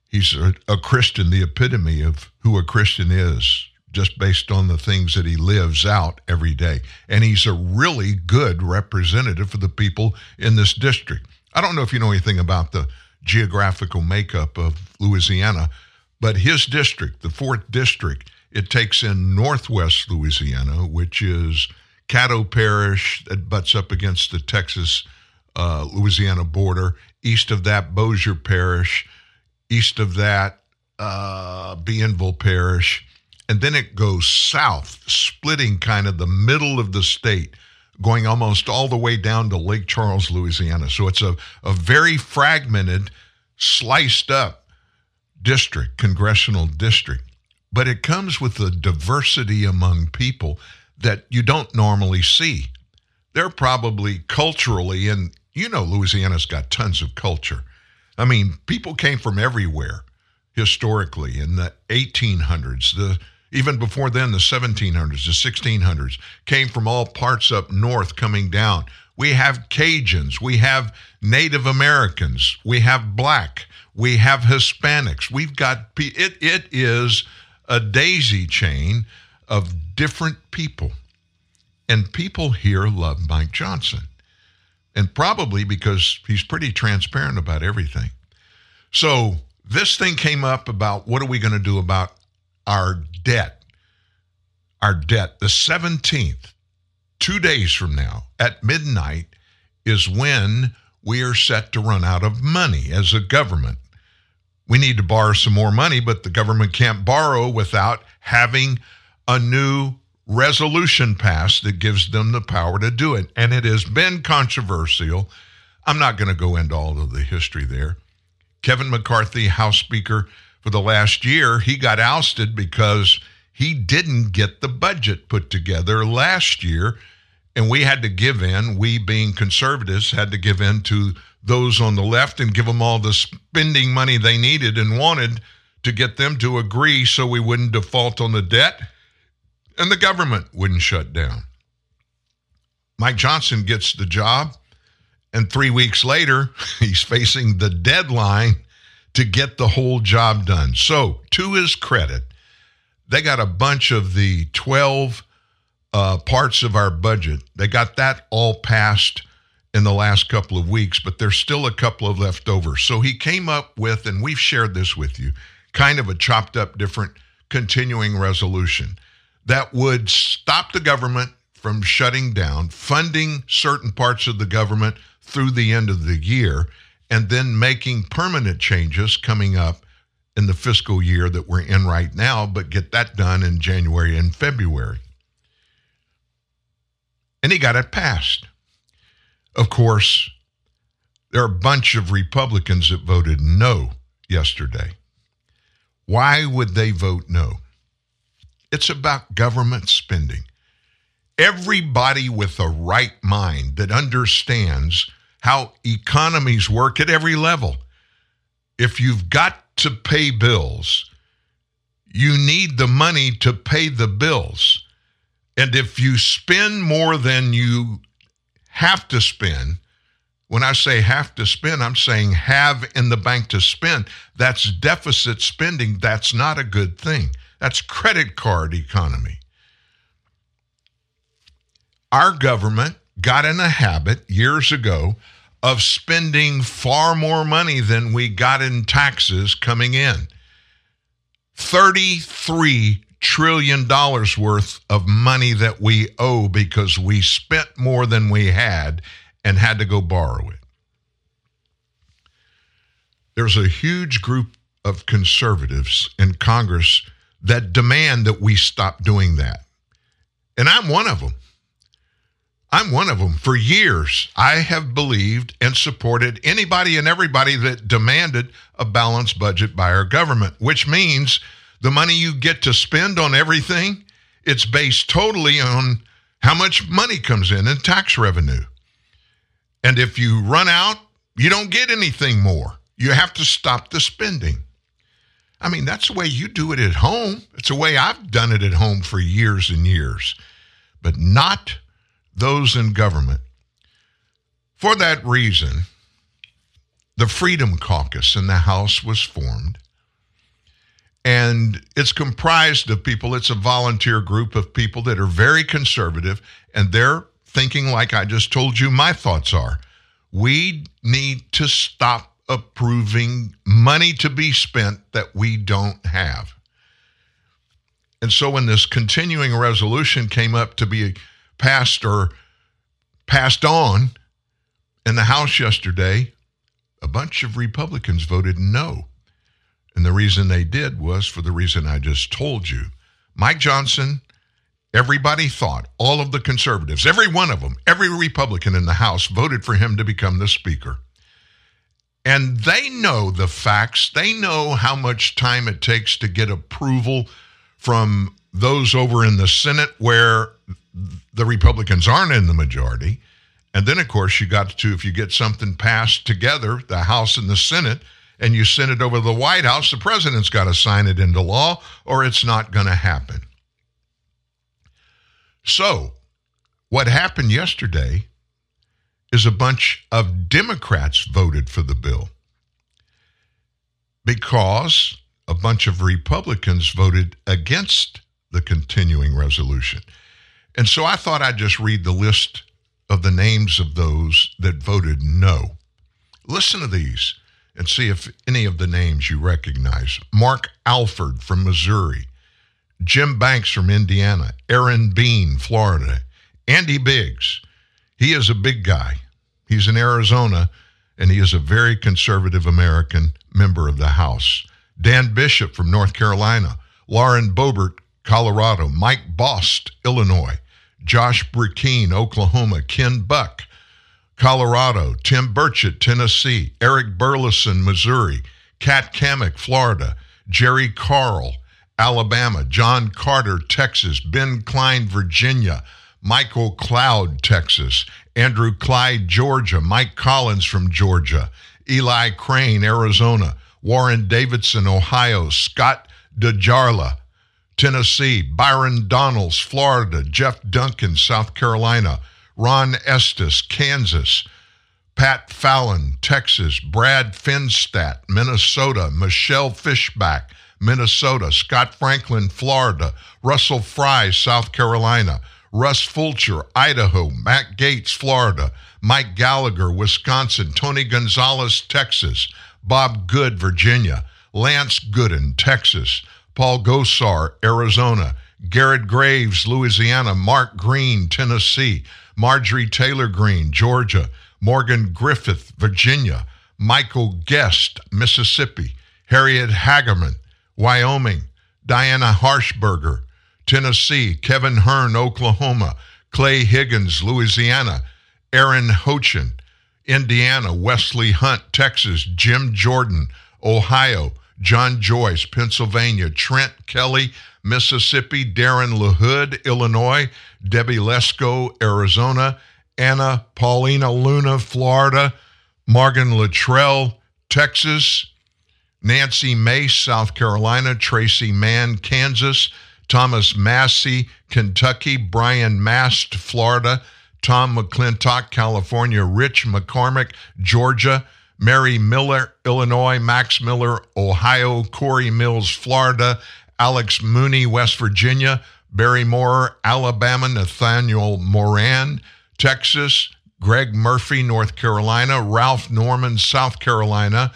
He's a, a Christian, the epitome of who a Christian is just based on the things that he lives out every day. And he's a really good representative for the people in this district. I don't know if you know anything about the geographical makeup of Louisiana, but his district, the fourth district, it takes in northwest Louisiana, which is Caddo Parish that butts up against the Texas uh, Louisiana border. East of that, Bossier Parish. East of that, uh, Bienville Parish and then it goes south, splitting kind of the middle of the state, going almost all the way down to Lake Charles, Louisiana. So it's a, a very fragmented, sliced up district, congressional district. But it comes with a diversity among people that you don't normally see. They're probably culturally, and you know, Louisiana's got tons of culture. I mean, people came from everywhere historically in the 1800s, the even before then, the 1700s, the 1600s came from all parts up north coming down. We have Cajuns, we have Native Americans, we have black, we have Hispanics. We've got it. It is a daisy chain of different people, and people here love Mike Johnson, and probably because he's pretty transparent about everything. So this thing came up about what are we going to do about our debt. Our debt. The 17th, two days from now, at midnight, is when we are set to run out of money as a government. We need to borrow some more money, but the government can't borrow without having a new resolution passed that gives them the power to do it. And it has been controversial. I'm not going to go into all of the history there. Kevin McCarthy, House Speaker, for the last year, he got ousted because he didn't get the budget put together last year. And we had to give in, we being conservatives, had to give in to those on the left and give them all the spending money they needed and wanted to get them to agree so we wouldn't default on the debt and the government wouldn't shut down. Mike Johnson gets the job, and three weeks later, [laughs] he's facing the deadline to get the whole job done. So, to his credit, they got a bunch of the 12 uh, parts of our budget. They got that all passed in the last couple of weeks, but there's still a couple of left over. So he came up with, and we've shared this with you, kind of a chopped up, different continuing resolution that would stop the government from shutting down, funding certain parts of the government through the end of the year, and then making permanent changes coming up in the fiscal year that we're in right now, but get that done in January and February. And he got it passed. Of course, there are a bunch of Republicans that voted no yesterday. Why would they vote no? It's about government spending. Everybody with a right mind that understands how economies work at every level. If you've got to pay bills, you need the money to pay the bills. And if you spend more than you have to spend, when I say have to spend, I'm saying have in the bank to spend. That's deficit spending. That's not a good thing. That's credit card economy. Our government got in a habit years ago of spending far more money than we got in taxes coming in. $33 trillion worth of money that we owe because we spent more than we had and had to go borrow it. There's a huge group of conservatives in Congress that demand that we stop doing that. And I'm one of them. I'm one of them. For years, I have believed and supported anybody and everybody that demanded a balanced budget by our government, which means the money you get to spend on everything, it's based totally on how much money comes in in tax revenue. And if you run out, you don't get anything more. You have to stop the spending. I mean, that's the way you do it at home. It's the way I've done it at home for years and years, but not those in government. For that reason, the Freedom Caucus in the House was formed. And it's comprised of people, it's a volunteer group of people that are very conservative, and they're thinking like I just told you my thoughts are. We need to stop approving money to be spent that we don't have. And so when this continuing resolution came up to be passed or passed on in the House yesterday, a bunch of Republicans voted no. And the reason they did was for the reason I just told you. Mike Johnson everybody thought, all of the conservatives, every one of them, every Republican in the House voted for him to become the Speaker. And they know the facts. They know how much time it takes to get approval from those over in the Senate where the Republicans aren't in the majority. And then, of course, you got to, if you get something passed together, the House and the Senate, and you send it over to the White House, the president's got to sign it into law or it's not going to happen. So, what happened yesterday is a bunch of Democrats voted for the bill because a bunch of Republicans voted against the continuing resolution. And so I thought I'd just read the list of the names of those that voted no. Listen to these and see if any of the names you recognize. Mark Alford from Missouri, Jim Banks from Indiana, Aaron Bean, Florida, Andy Biggs. He is a big guy. He's in Arizona, and he is a very conservative American member of the House. Dan Bishop from North Carolina, Lauren Boebert, Colorado, Mike Bost, Illinois, Josh Brecheen, Oklahoma, Ken Buck, Colorado, Tim Burchett, Tennessee, Eric Burlison, Missouri, Kat Cammack, Florida, Jerry Carl, Alabama, John Carter, Texas, Ben Cline, Virginia, Michael Cloud, Texas, Andrew Clyde, Georgia, Mike Collins from Georgia, Eli Crane, Arizona, Warren Davidson, Ohio, Scott DesJarlais, Tennessee, Byron Donalds, Florida, Jeff Duncan, South Carolina, Ron Estes, Kansas, Pat Fallon, Texas, Brad Finstad, Minnesota, Michelle Fischbach, Minnesota, Scott Franklin, Florida, Russell Fry, South Carolina, Russ Fulcher, Idaho, Matt Gaetz, Florida, Mike Gallagher, Wisconsin, Tony Gonzalez, Texas, Bob Good, Virginia, Lance Gooden, Texas, Paul Gosar, Arizona, Garrett Graves, Louisiana, Mark Green, Tennessee, Marjorie Taylor Greene, Georgia, Morgan Griffith, Virginia, Michael Guest, Mississippi, Harriet Hageman, Wyoming, Diana Harshbarger, Tennessee, Kevin Hern, Oklahoma, Clay Higgins, Louisiana, Erin Houchin, Indiana, Wesley Hunt, Texas, Jim Jordan, Ohio, John Joyce, Pennsylvania, Trent Kelly, Mississippi, Darren LaHood, Illinois, Debbie Lesko, Arizona, Anna Paulina Luna, Florida, Morgan Luttrell, Texas, Nancy Mace, South Carolina, Tracey Mann, Kansas, Thomas Massie, Kentucky, Brian Mast, Florida, Tom McClintock, California, Rich McCormick, Georgia, Mary Miller, Illinois, Max Miller, Ohio, Corey Mills, Florida, Alex Mooney, West Virginia, Barry Moore, Alabama, Nathaniel Moran, Texas, Greg Murphy, North Carolina, Ralph Norman, South Carolina,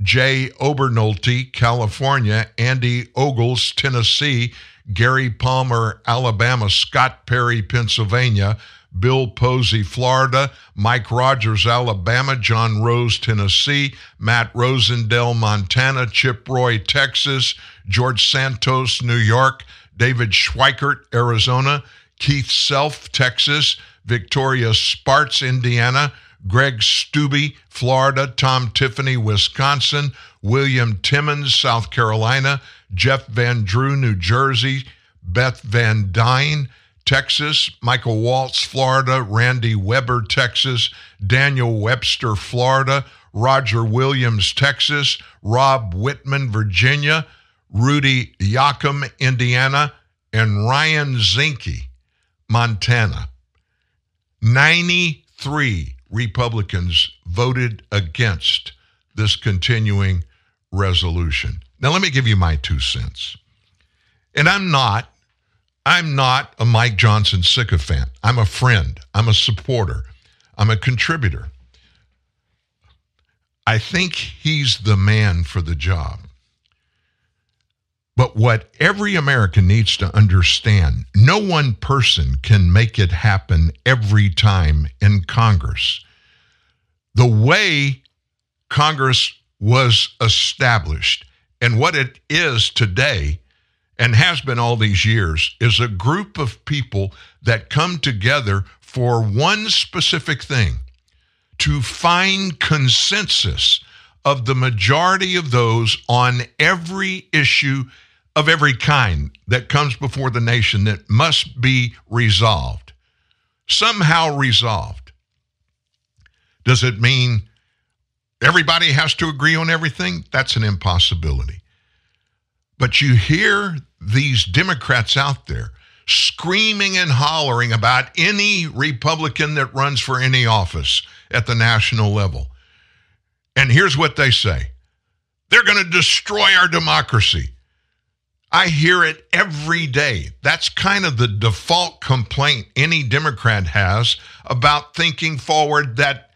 Jay Obernolte, California, Andy Ogles, Tennessee, Gary Palmer, Alabama, Scott Perry, Pennsylvania, Bill Posey, Florida, Mike Rogers, Alabama, John Rose, Tennessee, Matt Rosendale, Montana, Chip Roy, Texas, George Santos, New York, David Schweikert, Arizona, Keith Self, Texas, Victoria Spartz, Indiana, Greg Steube, Florida, Tom Tiffany, Wisconsin, William Timmons, South Carolina, Jeff Van Drew, New Jersey, Beth Van Duyne, Texas, Michael Waltz, Florida, Randy Weber, Texas, Daniel Webster, Florida, Roger Williams, Texas, Rob Wittman, Virginia, Rudy Yakym, Indiana, and Ryan Zinke, Montana. 93 Republicans voted against this continuing resolution. Now, let me give you my two cents. And I'm not I'm not a Mike Johnson sycophant. I'm a friend. I'm a supporter. I'm a contributor. I think he's the man for the job. But what every American needs to understand no one person can make it happen every time in Congress. The way Congress was established and what it is today and has been all these years, is a group of people that come together for one specific thing to find consensus of the majority of those on every issue of every kind that comes before the nation that must be resolved, somehow resolved. Does it mean everybody has to agree on everything? That's an impossibility. But you hear these Democrats out there screaming and hollering about any Republican that runs for any office at the national level. And here's what they say they're going to destroy our democracy. I hear it every day. That's kind of the default complaint any Democrat has about thinking forward that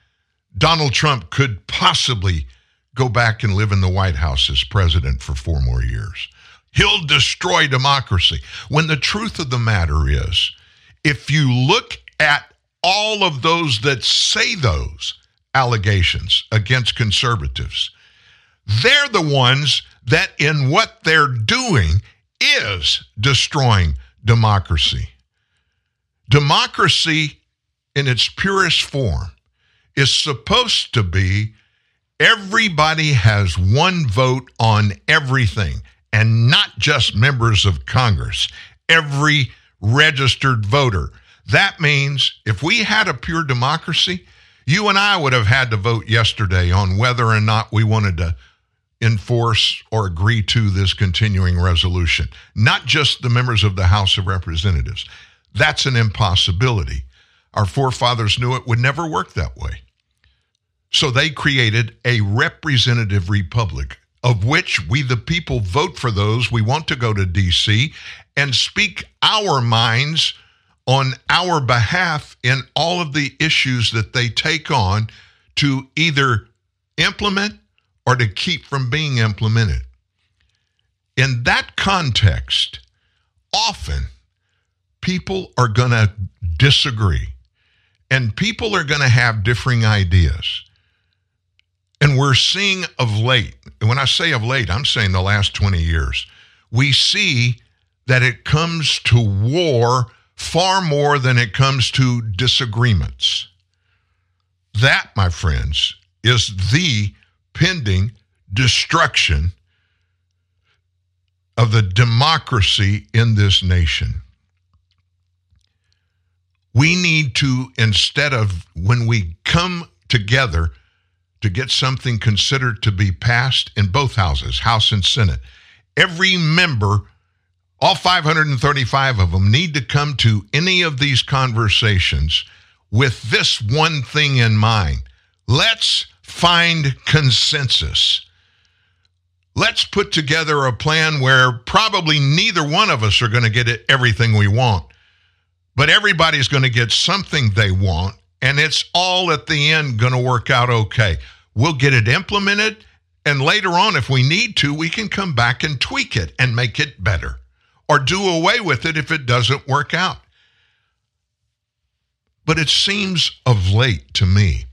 Donald Trump could possibly go back and live in the White House as president for four more years. He'll destroy democracy. When the truth of the matter is, if you look at all of those that say those allegations against conservatives, they're the ones that in what they're doing is destroying democracy. Democracy in its purest form is supposed to be everybody has one vote on everything and not just members of Congress, every registered voter. That means if we had a pure democracy, you and I would have had to vote yesterday on whether or not we wanted to enforce or agree to this continuing resolution, not just the members of the House of Representatives. That's an impossibility. Our forefathers knew it would never work that way. So they created a representative republic, of which we, the people, vote for those we want to go to D.C. and speak our minds on our behalf in all of the issues that they take on to either implement or to keep from being implemented. In that context, often people are going to disagree and people are going to have differing ideas. And we're seeing of late, and when I say of late, I'm saying the last 20 years, we see that it comes to war far more than it comes to disagreements. That, my friends, is the pending destruction of the democracy in this nation. We need to, instead of when we come together to get something considered to be passed in both houses, House and Senate, every member, all 535 of them, need to come to any of these conversations with this one thing in mind. Let's find consensus. Let's put together a plan where probably neither one of us are going to get everything we want, but everybody's going to get something they want, and it's all at the end going to work out okay. We'll get it implemented, and later on, if we need to, we can come back and tweak it and make it better or do away with it if it doesn't work out. But it seems of late to me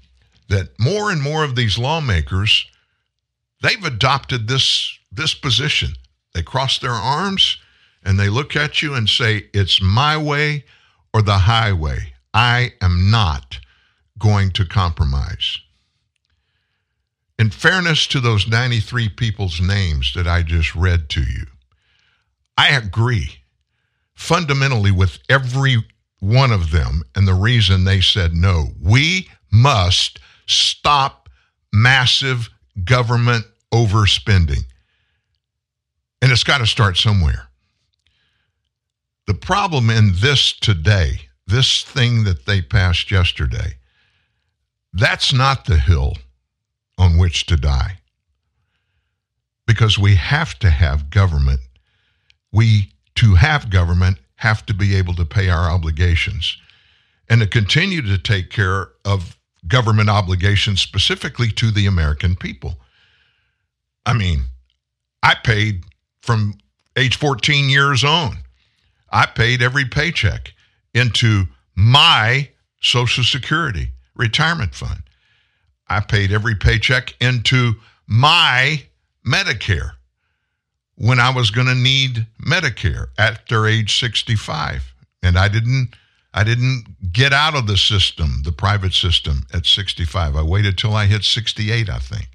that more and more of these lawmakers they've adopted this this position. They cross their arms and they look at you and say, "It's my way or the highway. I am not going to compromise." In fairness to those 93 people's names that I just read to you, I agree fundamentally with every one of them and the reason they said no. We must stop massive government overspending. And it's got to start somewhere. The problem in this today, this thing that they passed yesterday, that's not the hill on which to die. Because we have to have government. We, to have government, have to be able to pay our obligations and to continue to take care of government obligations specifically to the American people. I mean, I paid from age 14 years on, I paid every paycheck into my Social Security retirement fund. I paid every paycheck into my Medicare. when I was going to need Medicare after age 65. And I didn't I didn't get out of the system, the private system at 65. I waited till I hit 68, I think,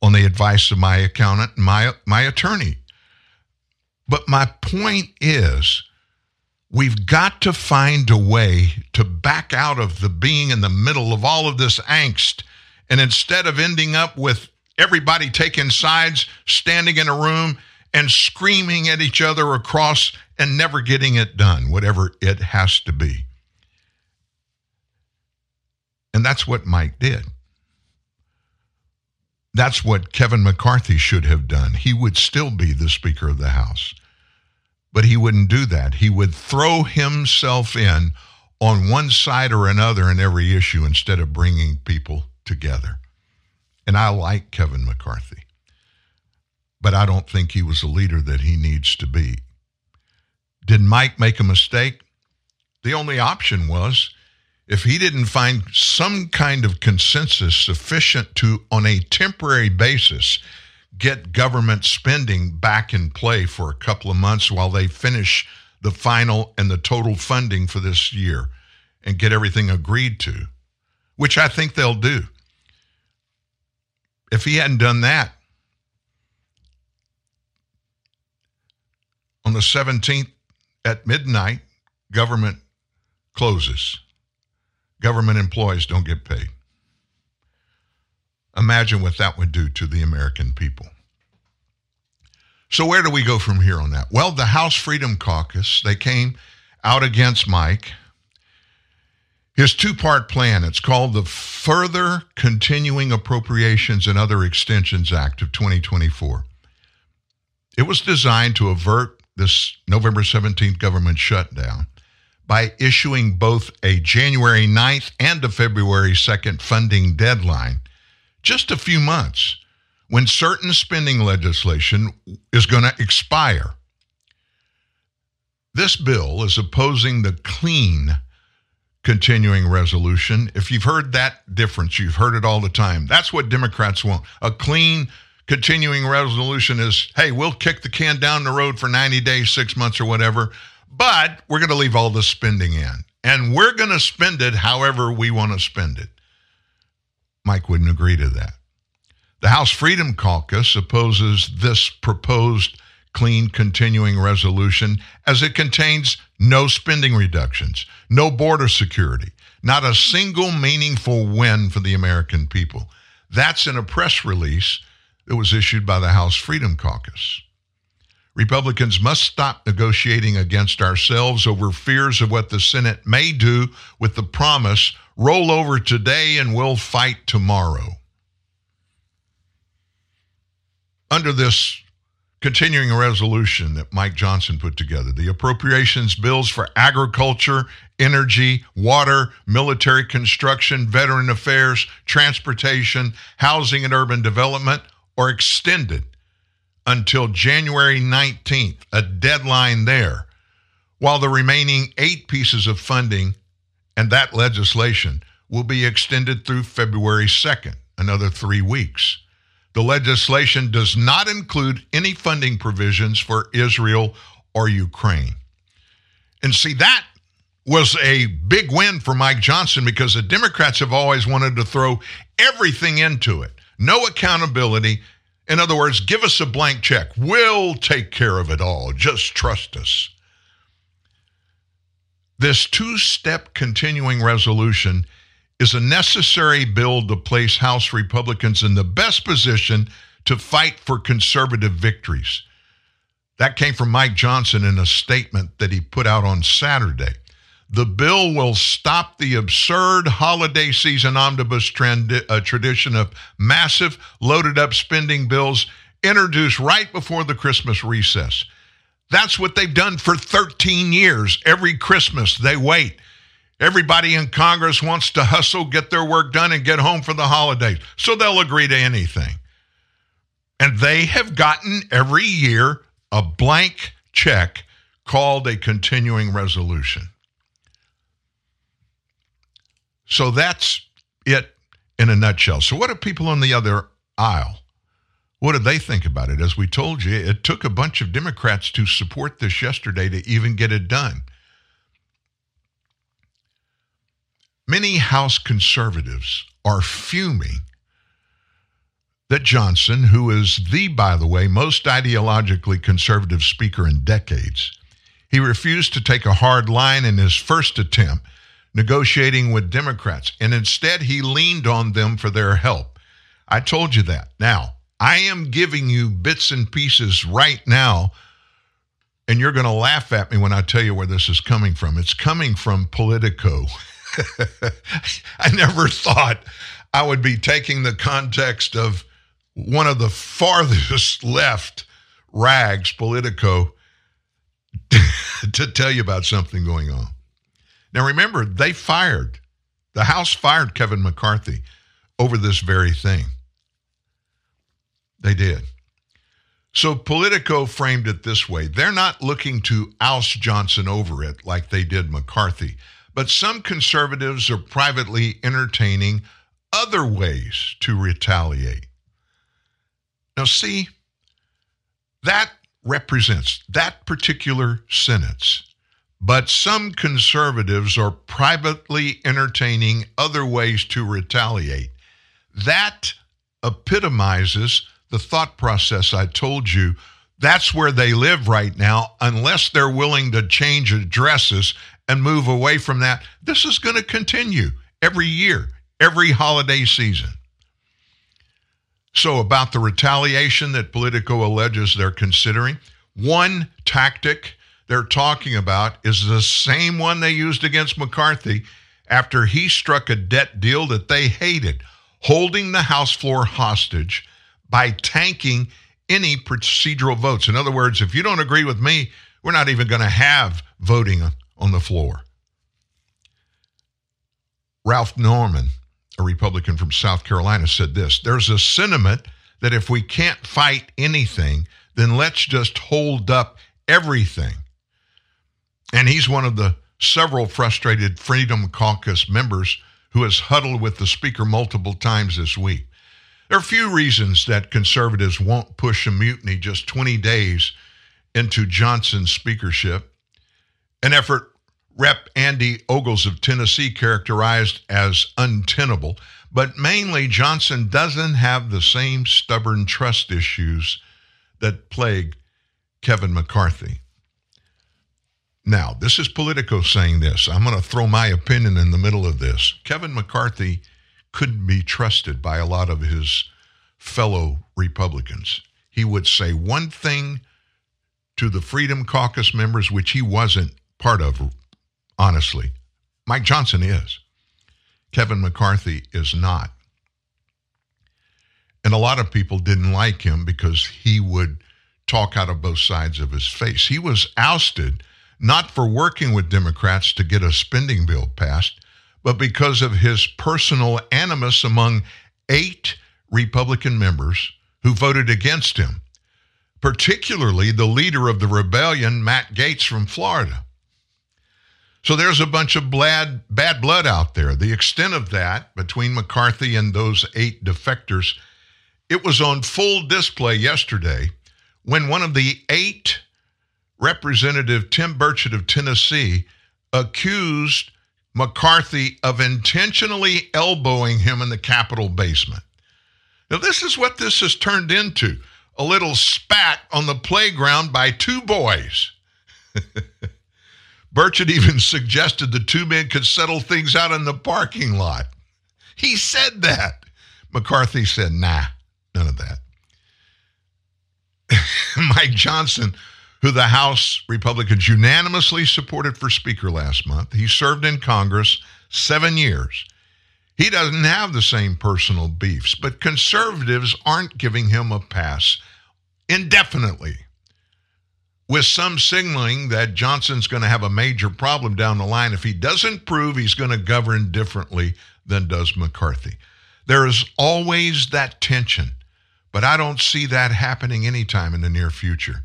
on the advice of my accountant my my attorney. But my point is we've got to find a way to back out of the being in the middle of all of this angst and instead of ending up with everybody taking sides, standing in a room and screaming at each other across and never getting it done, whatever it has to be. And that's what Mike did. That's what Kevin McCarthy should have done. He would still be the Speaker of the House. But he wouldn't do that. He would throw himself in on one side or another in every issue instead of bringing people together. And I like Kevin McCarthy but I don't think he was the leader that he needs to be. Did Mike make a mistake? The only option was if he didn't find some kind of consensus sufficient to, on a temporary basis, get government spending back in play for a couple of months while they finish the final and the total funding for this year and get everything agreed to, which I think they'll do. If he hadn't done that, on the 17th at midnight, government closes. Government employees don't get paid. Imagine what that would do to the American people. So, where do we go from here on that? Well, the House Freedom Caucus, they came out against Mike. His two part plan, it's called the Further Continuing Appropriations and Other Extensions Act of 2024. It was designed to avert this November 17th government shutdown by issuing both a January 9th and a February 2nd funding deadline just a few months when certain spending legislation is going to expire. This bill is opposing the clean continuing resolution. If you've heard that difference, you've heard it all the time. That's what Democrats want a clean continuing resolution is hey, we'll kick the can down the road for 90 days, six months, or whatever, but we're going to leave all the spending in. And we're going to spend it however we want to spend it. Mike wouldn't agree to that. The House Freedom Caucus opposes this proposed clean continuing resolution as it contains no spending reductions, no border security, not a single meaningful win for the American people. That's in a press release that was issued by the House Freedom Caucus. Republicans must stop negotiating against ourselves over fears of what the Senate may do with the promise roll over today and we'll fight tomorrow. Under this continuing resolution that Mike Johnson put together, the appropriations bills for agriculture, energy, water, military construction, veteran affairs, transportation, housing, and urban development are extended until January 19th, a deadline there, while the remaining eight pieces of funding and that legislation will be extended through February 2nd, another three weeks. The legislation does not include any funding provisions for Israel or Ukraine. And see, that was a big win for Mike Johnson because the Democrats have always wanted to throw everything into it no accountability. In other words, give us a blank check. We'll take care of it all. Just trust us. This two step continuing resolution is a necessary bill to place House Republicans in the best position to fight for conservative victories. That came from Mike Johnson in a statement that he put out on Saturday. The bill will stop the absurd holiday season omnibus trend, uh, tradition of massive, loaded up spending bills introduced right before the Christmas recess. That's what they've done for 13 years. Every Christmas, they wait. Everybody in Congress wants to hustle, get their work done, and get home for the holidays. So they'll agree to anything. And they have gotten every year a blank check called a continuing resolution. So that's it in a nutshell. So, what do people on the other aisle? What did they think about it? As we told you, it took a bunch of Democrats to support this yesterday to even get it done. Many House conservatives are fuming that Johnson, who is the, by the way, most ideologically conservative speaker in decades, he refused to take a hard line in his first attempt negotiating with Democrats, and instead he leaned on them for their help. I told you that. Now, I am giving you bits and pieces right now, and you're going to laugh at me when I tell you where this is coming from. It's coming from Politico. [laughs] I never thought I would be taking the context of one of the farthest [laughs] left rags, Politico, [laughs] to tell you about something going on. Now, remember, they fired, the House fired Kevin McCarthy over this very thing. They did. So Politico framed it this way they're not looking to oust Johnson over it like they did McCarthy, but some conservatives are privately entertaining other ways to retaliate. Now, see, that represents that particular sentence. But some conservatives are privately entertaining other ways to retaliate. That epitomizes the thought process I told you. That's where they live right now, unless they're willing to change addresses and move away from that. This is going to continue every year, every holiday season. So, about the retaliation that Politico alleges they're considering, one tactic they're talking about is the same one they used against McCarthy after he struck a debt deal that they hated, holding the House floor hostage by tanking any procedural votes. In other words, if you don't agree with me, we're not even going to have voting on the floor. Ralph Norman a Republican from South Carolina, said this There's a sentiment that if we can't fight anything, then let's just hold up everything. And he's one of the several frustrated Freedom Caucus members who has huddled with the speaker multiple times this week. There are a few reasons that conservatives won't push a mutiny just 20 days into Johnson's speakership, an effort Rep. Andy Ogles of Tennessee characterized as untenable, but mainly Johnson doesn't have the same stubborn trust issues that plague Kevin McCarthy. Now, this is Politico saying this. I'm going to throw my opinion in the middle of this. Kevin McCarthy couldn't be trusted by a lot of his fellow Republicans. He would say one thing to the Freedom Caucus members, which he wasn't part of honestly. Mike Johnson is. Kevin McCarthy is not. And a lot of people didn't like him because he would talk out of both sides of his face. He was ousted not for working with Democrats to get a spending bill passed, but because of his personal animus among eight Republican members who voted against him, particularly the leader of the rebellion, Matt Gaetz from Florida. So there's a bunch of bad, bad blood out there. The extent of that between McCarthy and those eight defectors, it was on full display yesterday when one of the eight, Representative Tim Burchett of Tennessee, accused McCarthy of intentionally elbowing him in the Capitol basement. Now, this is what this has turned into a little spat on the playground by two boys. [laughs] Burchett even suggested the two men could settle things out in the parking lot. He said that. McCarthy said, nah, none of that. [laughs] Mike Johnson, who the House Republicans unanimously supported for Speaker last month, he served in Congress seven years. He doesn't have the same personal beefs, but conservatives aren't giving him a pass indefinitely with some signaling that Johnson's going to have a major problem down the line if he doesn't prove he's going to govern differently than does McCarthy. There is always that tension, but I don't see that happening anytime in the near future,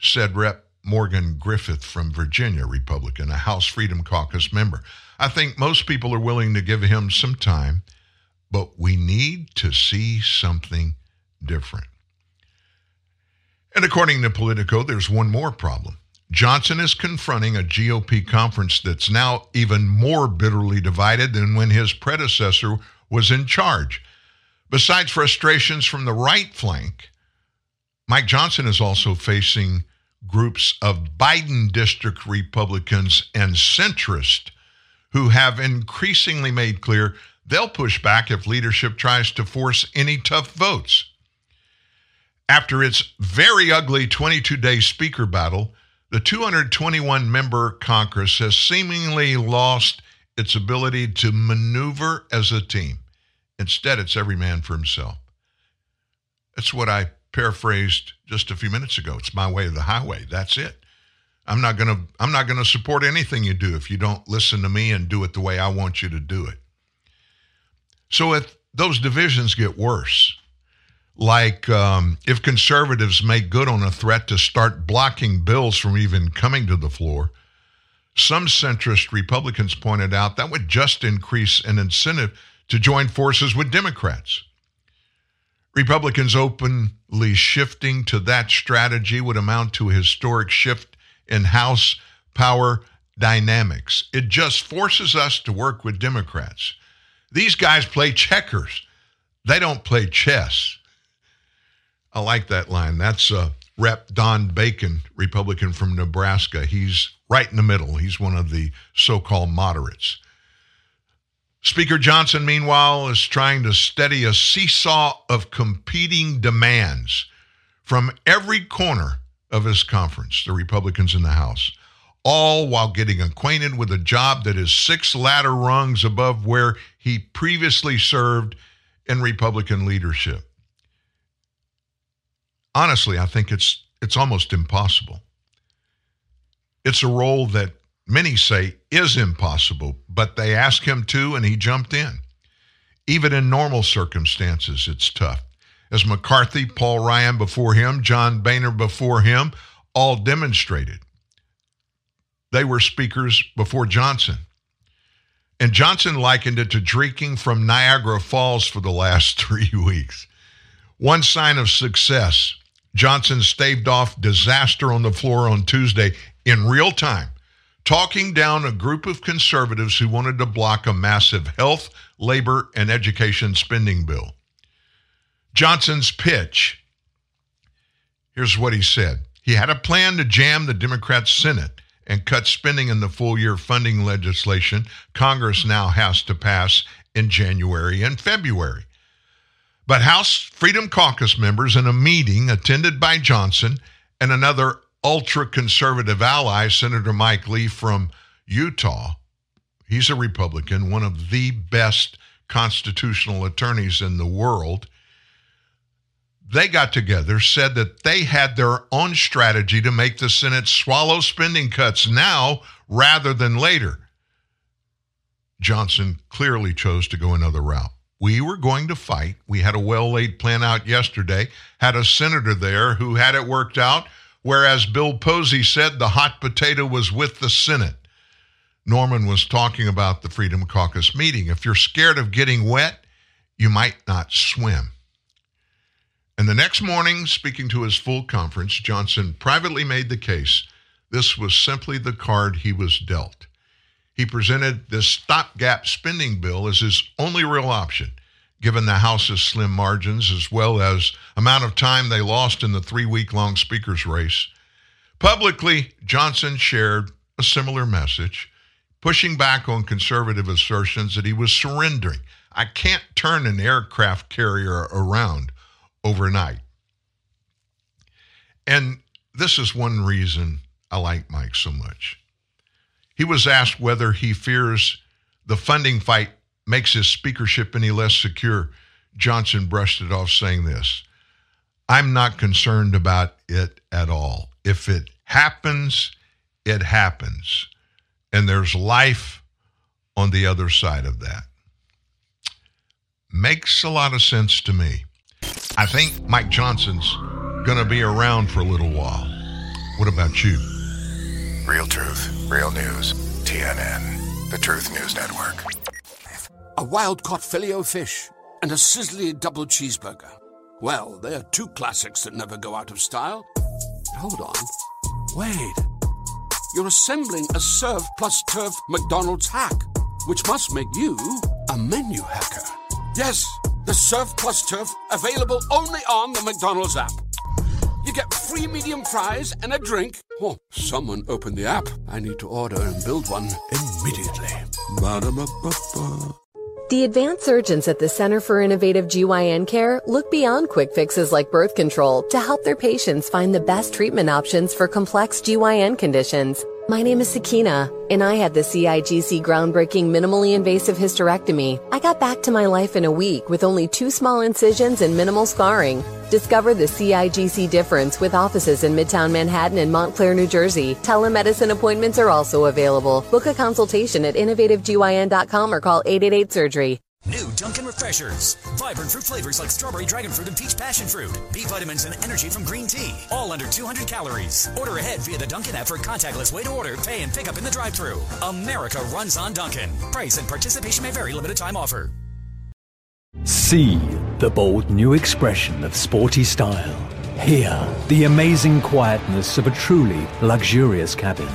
said Rep. Morgan Griffith from Virginia, Republican, a House Freedom Caucus member. I think most people are willing to give him some time, but we need to see something different. And according to Politico, there's one more problem. Johnson is confronting a GOP conference that's now even more bitterly divided than when his predecessor was in charge. Besides frustrations from the right flank, Mike Johnson is also facing groups of Biden district Republicans and centrists who have increasingly made clear they'll push back if leadership tries to force any tough votes. After its very ugly 22 day speaker battle, the 221 member Congress has seemingly lost its ability to maneuver as a team. Instead, it's every man for himself. That's what I paraphrased just a few minutes ago. It's my way of the highway. That's it. I'm not going to I'm not going to support anything you do if you don't listen to me and do it the way I want you to do it. So if those divisions get worse, like um, if conservatives make good on a threat to start blocking bills from even coming to the floor, some centrist Republicans pointed out that would just increase an incentive to join forces with Democrats. Republicans openly shifting to that strategy would amount to a historic shift in House power dynamics. It just forces us to work with Democrats. These guys play checkers, they don't play chess. I like that line. That's uh, Rep. Don Bacon, Republican from Nebraska. He's right in the middle. He's one of the so called moderates. Speaker Johnson, meanwhile, is trying to steady a seesaw of competing demands from every corner of his conference, the Republicans in the House, all while getting acquainted with a job that is six ladder rungs above where he previously served in Republican leadership honestly, I think it's it's almost impossible. It's a role that many say is impossible, but they asked him to and he jumped in. Even in normal circumstances, it's tough. As McCarthy, Paul Ryan before him, John Boehner before him, all demonstrated. They were speakers before Johnson. And Johnson likened it to drinking from Niagara Falls for the last [laughs] three weeks. One sign of success Johnson staved off disaster on the floor on Tuesday in real time, talking down a group of conservatives who wanted to block a massive health, labor, and education spending bill. Johnson's pitch here's what he said He had a plan to jam the Democrat Senate and cut spending in the full year funding legislation Congress now has to pass in January and February. But House Freedom Caucus members in a meeting attended by Johnson and another ultra conservative ally, Senator Mike Lee from Utah, he's a Republican, one of the best constitutional attorneys in the world. They got together, said that they had their own strategy to make the Senate swallow spending cuts now rather than later. Johnson clearly chose to go another route. We were going to fight. We had a well laid plan out yesterday, had a senator there who had it worked out, whereas Bill Posey said the hot potato was with the Senate. Norman was talking about the Freedom Caucus meeting. If you're scared of getting wet, you might not swim. And the next morning, speaking to his full conference, Johnson privately made the case this was simply the card he was dealt he presented this stopgap spending bill as his only real option, given the House's slim margins as well as amount of time they lost in the three week long speaker's race. Publicly, Johnson shared a similar message, pushing back on conservative assertions that he was surrendering. I can't turn an aircraft carrier around overnight. And this is one reason I like Mike so much. He was asked whether he fears the funding fight makes his speakership any less secure. Johnson brushed it off, saying this I'm not concerned about it at all. If it happens, it happens. And there's life on the other side of that. Makes a lot of sense to me. I think Mike Johnson's going to be around for a little while. What about you? Real truth, real news. TNN, the Truth News Network. A wild caught filet fish and a sizzly double cheeseburger. Well, they're two classics that never go out of style. hold on. Wait. You're assembling a Surf plus Turf McDonald's hack, which must make you a menu hacker. Yes, the Surf plus Turf available only on the McDonald's app. You get free medium fries and a drink. Oh, someone open the app. I need to order and build one immediately. Ba-da-ba-ba-ba. The advanced surgeons at the Center for Innovative GYN Care look beyond quick fixes like birth control to help their patients find the best treatment options for complex GYN conditions. My name is Sakina, and I had the CIGC groundbreaking minimally invasive hysterectomy. I got back to my life in a week with only two small incisions and minimal scarring. Discover the CIGC difference with offices in Midtown Manhattan and Montclair, New Jersey. Telemedicine appointments are also available. Book a consultation at innovativegyn.com or call 888 Surgery. New Dunkin' Refreshers. Vibrant fruit flavors like strawberry, dragon fruit, and peach passion fruit. B vitamins and energy from green tea. All under 200 calories. Order ahead via the Dunkin' app for contactless way to order, pay, and pick up in the drive thru America runs on Dunkin'. Price and participation may vary. Limited time offer. See the bold new expression of sporty style. Hear the amazing quietness of a truly luxurious cabin.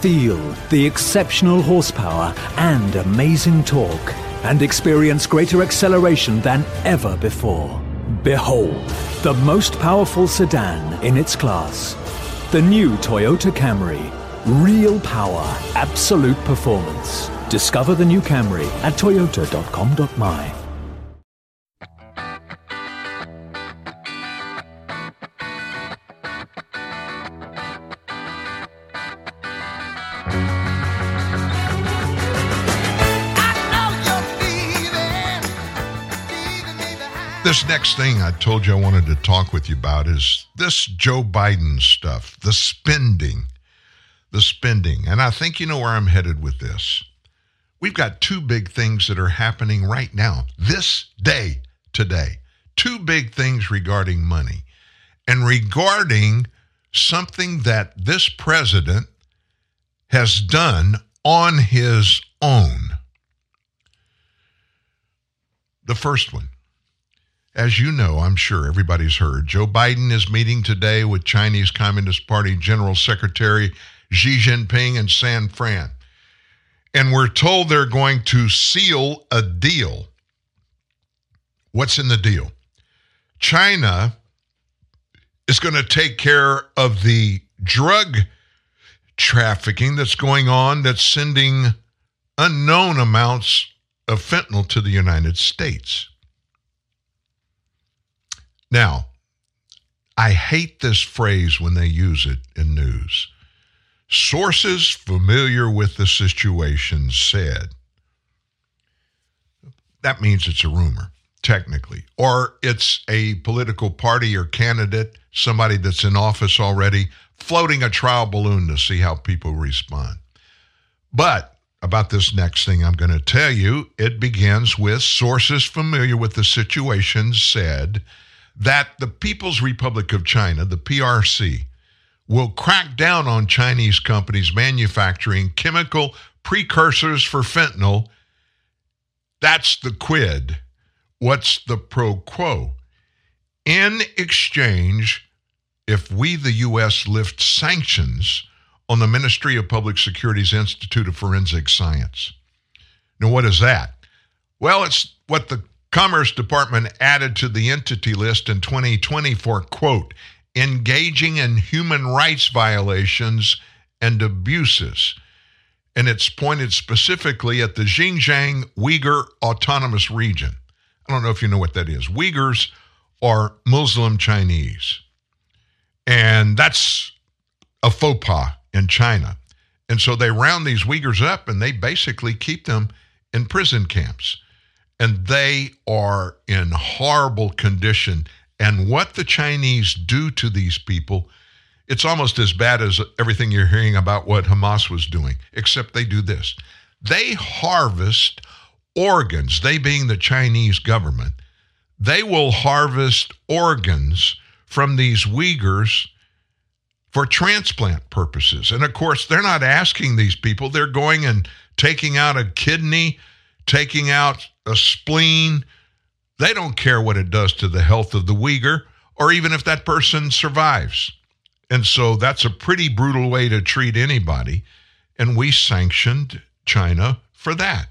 Feel the exceptional horsepower and amazing torque and experience greater acceleration than ever before. Behold, the most powerful sedan in its class. The new Toyota Camry. Real power, absolute performance. Discover the new Camry at toyota.com.my. This next thing I told you I wanted to talk with you about is this Joe Biden stuff, the spending, the spending. And I think you know where I'm headed with this. We've got two big things that are happening right now, this day, today. Two big things regarding money and regarding something that this president has done on his own. The first one as you know, I'm sure everybody's heard, Joe Biden is meeting today with Chinese Communist Party General Secretary Xi Jinping in San Fran. And we're told they're going to seal a deal. What's in the deal? China is going to take care of the drug trafficking that's going on that's sending unknown amounts of fentanyl to the United States. Now, I hate this phrase when they use it in news. Sources familiar with the situation said. That means it's a rumor, technically. Or it's a political party or candidate, somebody that's in office already, floating a trial balloon to see how people respond. But about this next thing I'm going to tell you, it begins with sources familiar with the situation said that the People's Republic of China, the PRC, will crack down on Chinese companies manufacturing chemical precursors for fentanyl. That's the quid. What's the pro quo? In exchange, if we, the U.S., lift sanctions on the Ministry of Public Security's Institute of Forensic Science. Now, what is that? Well, it's what the Commerce Department added to the entity list in 2020 for, quote, engaging in human rights violations and abuses. And it's pointed specifically at the Xinjiang Uyghur Autonomous Region. I don't know if you know what that is. Uyghurs are Muslim Chinese. And that's a faux pas in China. And so they round these Uyghurs up and they basically keep them in prison camps and they are in horrible condition. And what the Chinese do to these people, it's almost as bad as everything you're hearing about what Hamas was doing, except they do this. They harvest organs, they being the Chinese government, they will harvest organs from these Uyghurs for transplant purposes. And of course, they're not asking these people, they're going and taking out a kidney, taking out a spleen. They don't care what it does to the health of the Uyghur or even if that person survives. And so that's a pretty brutal way to treat anybody. And we sanctioned China for that.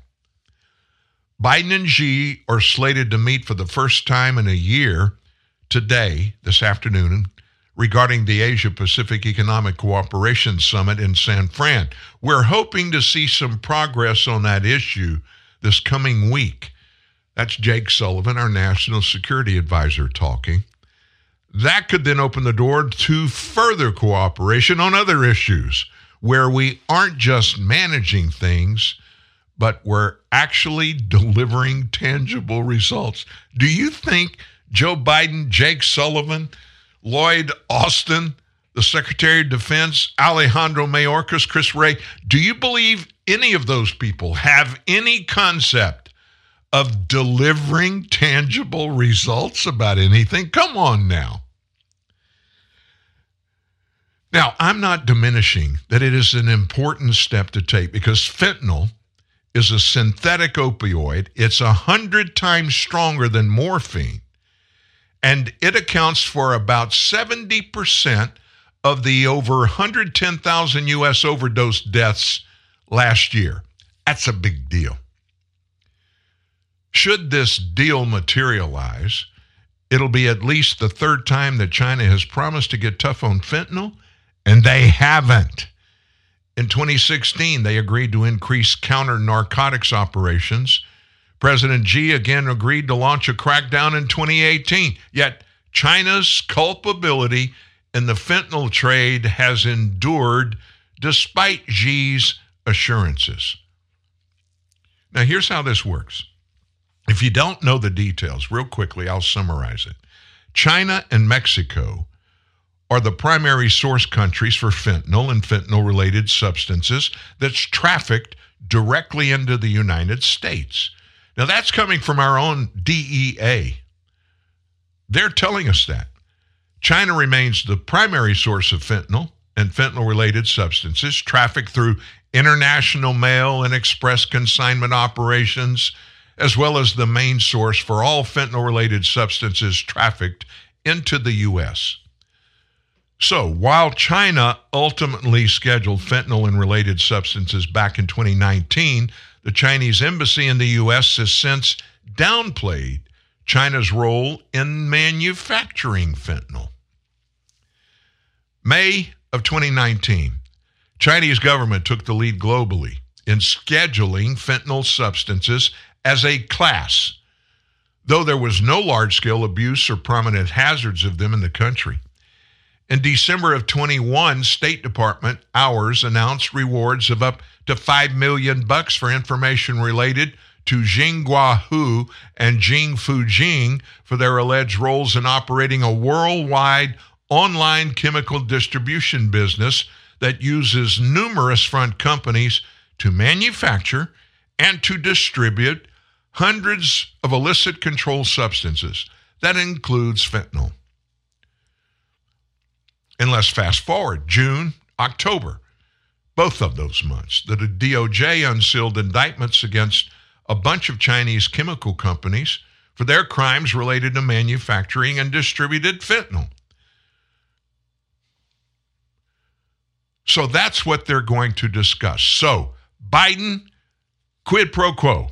Biden and Xi are slated to meet for the first time in a year today, this afternoon, regarding the Asia Pacific Economic Cooperation Summit in San Fran. We're hoping to see some progress on that issue this coming week. That's Jake Sullivan, our national security advisor, talking. That could then open the door to further cooperation on other issues where we aren't just managing things, but we're actually delivering tangible results. Do you think Joe Biden, Jake Sullivan, Lloyd Austin, the Secretary of Defense, Alejandro Mayorkas, Chris Wray, do you believe any of those people have any concept of delivering tangible results about anything? Come on now. Now, I'm not diminishing that it is an important step to take because fentanyl is a synthetic opioid. It's a hundred times stronger than morphine, and it accounts for about 70% of the over 110,000 U.S. overdose deaths last year. That's a big deal. Should this deal materialize, it'll be at least the third time that China has promised to get tough on fentanyl, and they haven't. In 2016, they agreed to increase counter narcotics operations. President Xi again agreed to launch a crackdown in 2018. Yet China's culpability in the fentanyl trade has endured despite Xi's assurances. Now, here's how this works. If you don't know the details, real quickly, I'll summarize it. China and Mexico are the primary source countries for fentanyl and fentanyl related substances that's trafficked directly into the United States. Now, that's coming from our own DEA. They're telling us that. China remains the primary source of fentanyl and fentanyl related substances trafficked through international mail and express consignment operations, as well as the main source for all fentanyl related substances trafficked into the U.S. So, while China ultimately scheduled fentanyl and related substances back in 2019, the Chinese embassy in the U.S. has since downplayed China's role in manufacturing fentanyl. May of 2019, Chinese government took the lead globally in scheduling fentanyl substances as a class, though there was no large-scale abuse or prominent hazards of them in the country. In December of 21, State Department hours announced rewards of up to 5 million bucks for information related to Jinghua Hu and Jing Fujing for their alleged roles in operating a worldwide online chemical distribution business that uses numerous front companies to manufacture and to distribute hundreds of illicit controlled substances. That includes fentanyl. And let's fast forward June, October, both of those months. That the DOJ unsealed indictments against a bunch of Chinese chemical companies for their crimes related to manufacturing and distributed fentanyl. So that's what they're going to discuss. So, Biden, quid pro quo.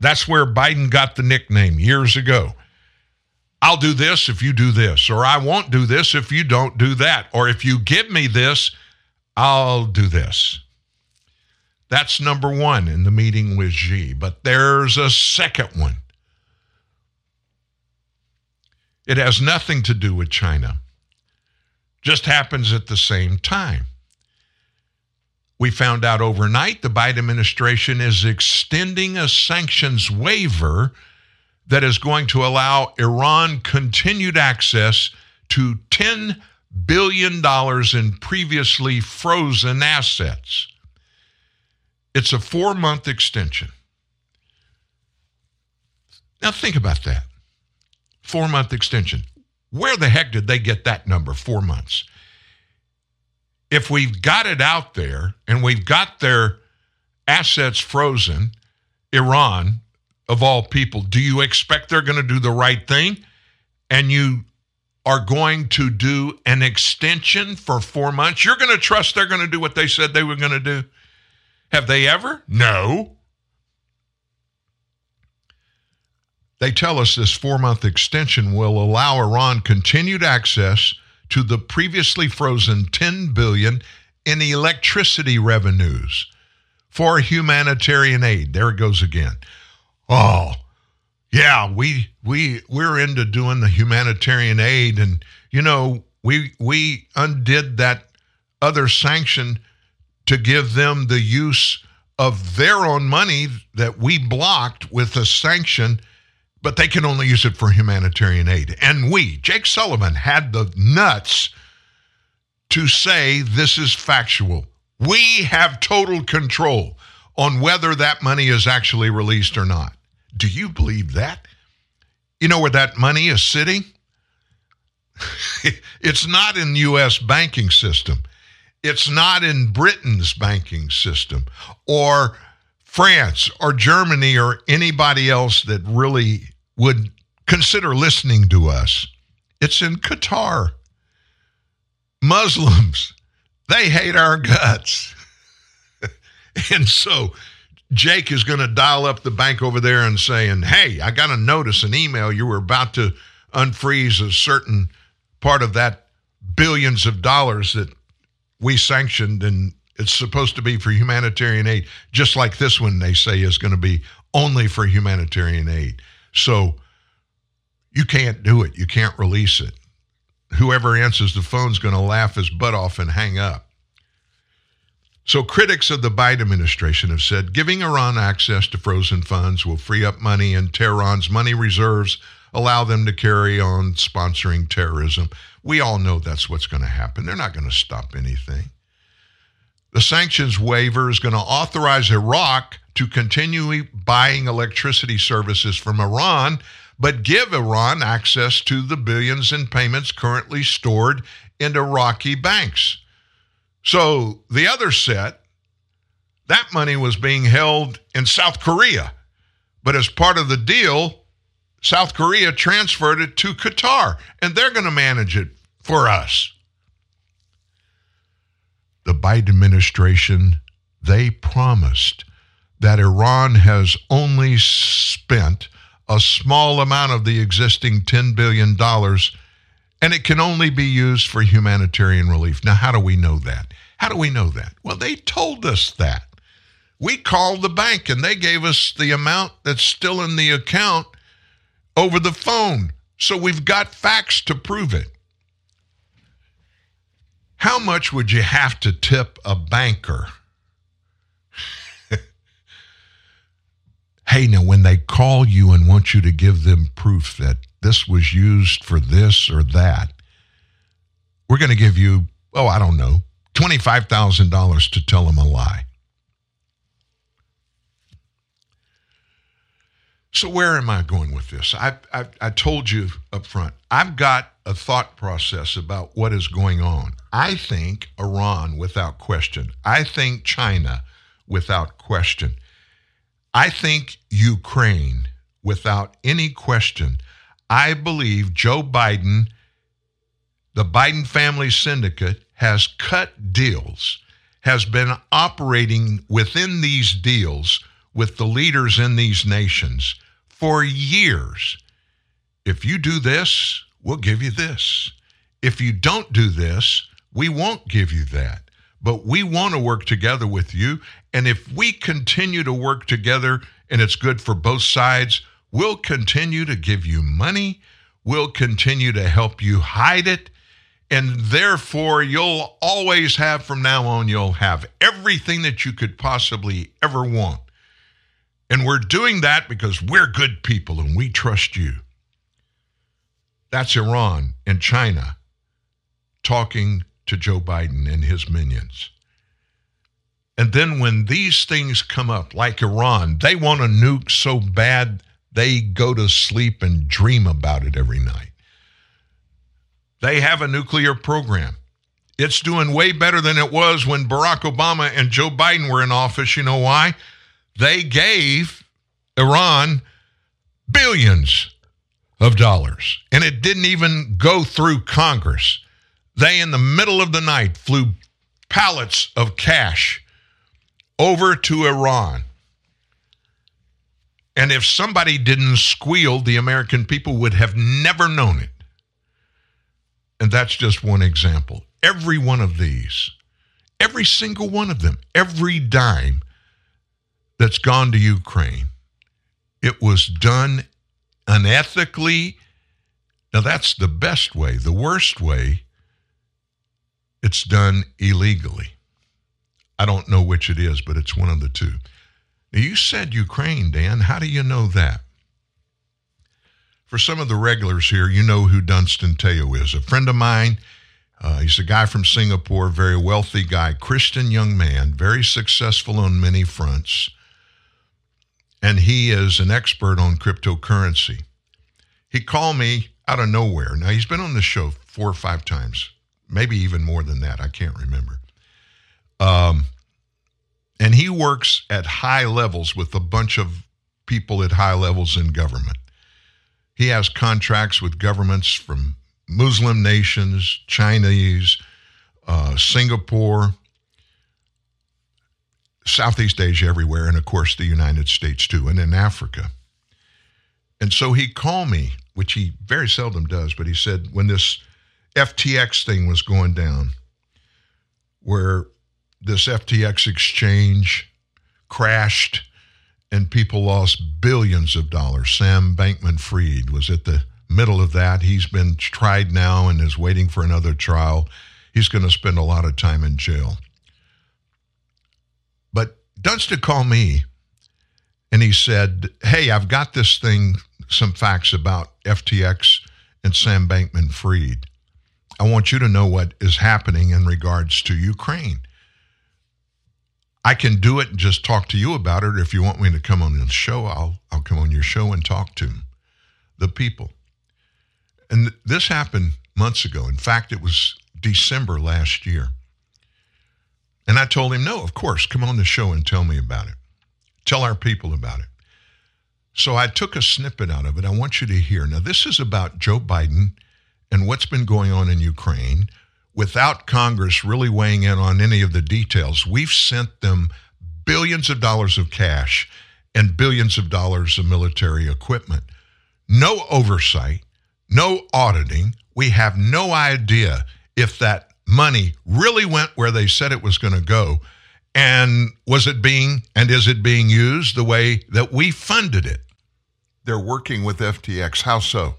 That's where Biden got the nickname years ago. I'll do this if you do this, or I won't do this if you don't do that, or if you give me this, I'll do this. That's number one in the meeting with Xi. But there's a second one. It has nothing to do with China, just happens at the same time. We found out overnight the Biden administration is extending a sanctions waiver that is going to allow Iran continued access to $10 billion in previously frozen assets. It's a four month extension. Now, think about that. Four month extension. Where the heck did they get that number, four months? If we've got it out there and we've got their assets frozen, Iran, of all people, do you expect they're going to do the right thing? And you are going to do an extension for four months? You're going to trust they're going to do what they said they were going to do? Have they ever? No. They tell us this four month extension will allow Iran continued access to the previously frozen 10 billion in electricity revenues for humanitarian aid. There it goes again. Oh, yeah, we we we're into doing the humanitarian aid and you know, we we undid that other sanction to give them the use of their own money that we blocked with a sanction but they can only use it for humanitarian aid. And we, Jake Sullivan, had the nuts to say this is factual. We have total control on whether that money is actually released or not. Do you believe that? You know where that money is sitting? [laughs] it's not in the US banking system. It's not in Britain's banking system or France or Germany or anybody else that really would consider listening to us. It's in Qatar. Muslims, they hate our guts. [laughs] and so Jake is going to dial up the bank over there and saying, Hey, I got a notice, an email. You were about to unfreeze a certain part of that billions of dollars that we sanctioned and it's supposed to be for humanitarian aid, just like this one they say is going to be only for humanitarian aid. So you can't do it. You can't release it. Whoever answers the phone's going to laugh his butt off and hang up. So, critics of the Biden administration have said giving Iran access to frozen funds will free up money in Tehran's money reserves, allow them to carry on sponsoring terrorism. We all know that's what's going to happen. They're not going to stop anything. The sanctions waiver is going to authorize Iraq to continue buying electricity services from Iran, but give Iran access to the billions in payments currently stored in Iraqi banks. So the other set, that money was being held in South Korea. But as part of the deal, South Korea transferred it to Qatar, and they're going to manage it for us the Biden administration, they promised that Iran has only spent a small amount of the existing $10 billion and it can only be used for humanitarian relief. Now, how do we know that? How do we know that? Well, they told us that. We called the bank and they gave us the amount that's still in the account over the phone. So we've got facts to prove it. How much would you have to tip a banker? hey, now when they call you and want you to give them proof that this was used for this or that, we're going to give you, oh, I don't know, $25,000 to tell them a lie. So where am I going with this? I, I, I told you up front. I've got a thought process about what is going on. I think Iran, without question. I think China, without question. I think Ukraine, without any question. I believe Joe Biden, the Biden family syndicate, has cut deals, has been operating within these deals with the leaders in these nations for years. If you do this, we'll give you this. If you don't do this, we won't give you that. But we want to work together with you. And if we continue to work together and it's good for both sides, we'll continue to give you money. We'll continue to help you hide it. And therefore, you'll always have from now on, you'll have everything that you could possibly ever want. And we're doing that because we're good people and we trust you. That's Iran and China talking to Joe Biden and his minions. And then when these things come up, like Iran, they want a nuke so bad they go to sleep and dream about it every night. They have a nuclear program. It's doing way better than it was when Barack Obama and Joe Biden were in office. You know why? They gave Iran billions of dollars. And it didn't even go through Congress. They, in the middle of the night, flew pallets of cash over to Iran. And if somebody didn't squeal, the American people would have never known it. And that's just one example. Every one of these, every single one of them, every dime that's gone to Ukraine, it was done unethically. Now, that's the best way. The worst way, it's done illegally. I don't know which it is, but it's one of the two. Now, you said Ukraine, Dan. How do you know that? For some of the regulars here, you know who Dunstan Teo is. A friend of mine. Uh, he's a guy from Singapore, very wealthy guy, Christian young man, very successful on many fronts. And he is an expert on cryptocurrency. He called me out of nowhere. Now, he's been on the show four or five times, maybe even more than that. I can't remember. Um, and he works at high levels with a bunch of people at high levels in government. He has contracts with governments from Muslim nations, Chinese, uh, Singapore, Southeast Asia, everywhere, and of course the United States too, and in Africa. And so he called me, which he very seldom does, but he said when this FTX thing was going down, where this FTX exchange crashed and people lost billions of dollars. Sam Bankman Fried was at the middle of that. He's been tried now and is waiting for another trial. He's going to spend a lot of time in jail. But Dunstan called me and he said, Hey, I've got this thing, some facts about FTX and Sam Bankman Fried. I want you to know what is happening in regards to Ukraine. I can do it and just talk to you about it. Or if you want me to come on the show, I'll I'll come on your show and talk to the people. And this happened months ago. In fact, it was December last year. And I told him, no, of course, come on the show and tell me about it. Tell our people about it. So I took a snippet out of it. I want you to hear. Now, this is about Joe Biden and what's been going on in Ukraine without Congress really weighing in on any of the details. We've sent them billions of dollars of cash and billions of dollars of military equipment. No oversight, no auditing. We have no idea if that money really went where they said it was going to go. And was it being and is it being used the way that we funded it? They're working with ftx how so?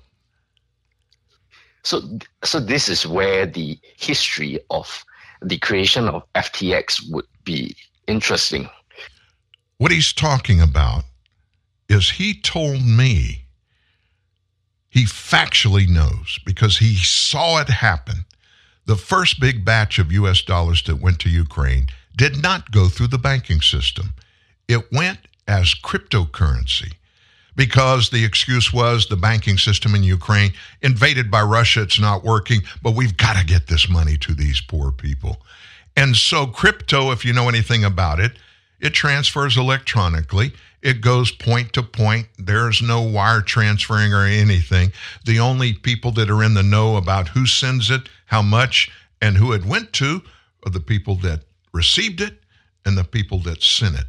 So so this is where the history of the creation of ftx would be interesting. What he's talking about is he told me he factually knows because he saw it happen the first big batch of US dollars that went to Ukraine did not go through the banking system. It went as cryptocurrency because the excuse was the banking system in Ukraine invaded by Russia, it's not working, but we've got to get this money to these poor people. And so, crypto, if you know anything about it, it transfers electronically. It goes point to point. There's no wire transferring or anything. The only people that are in the know about who sends it, how much, and who it went to are the people that received it and the people that sent it.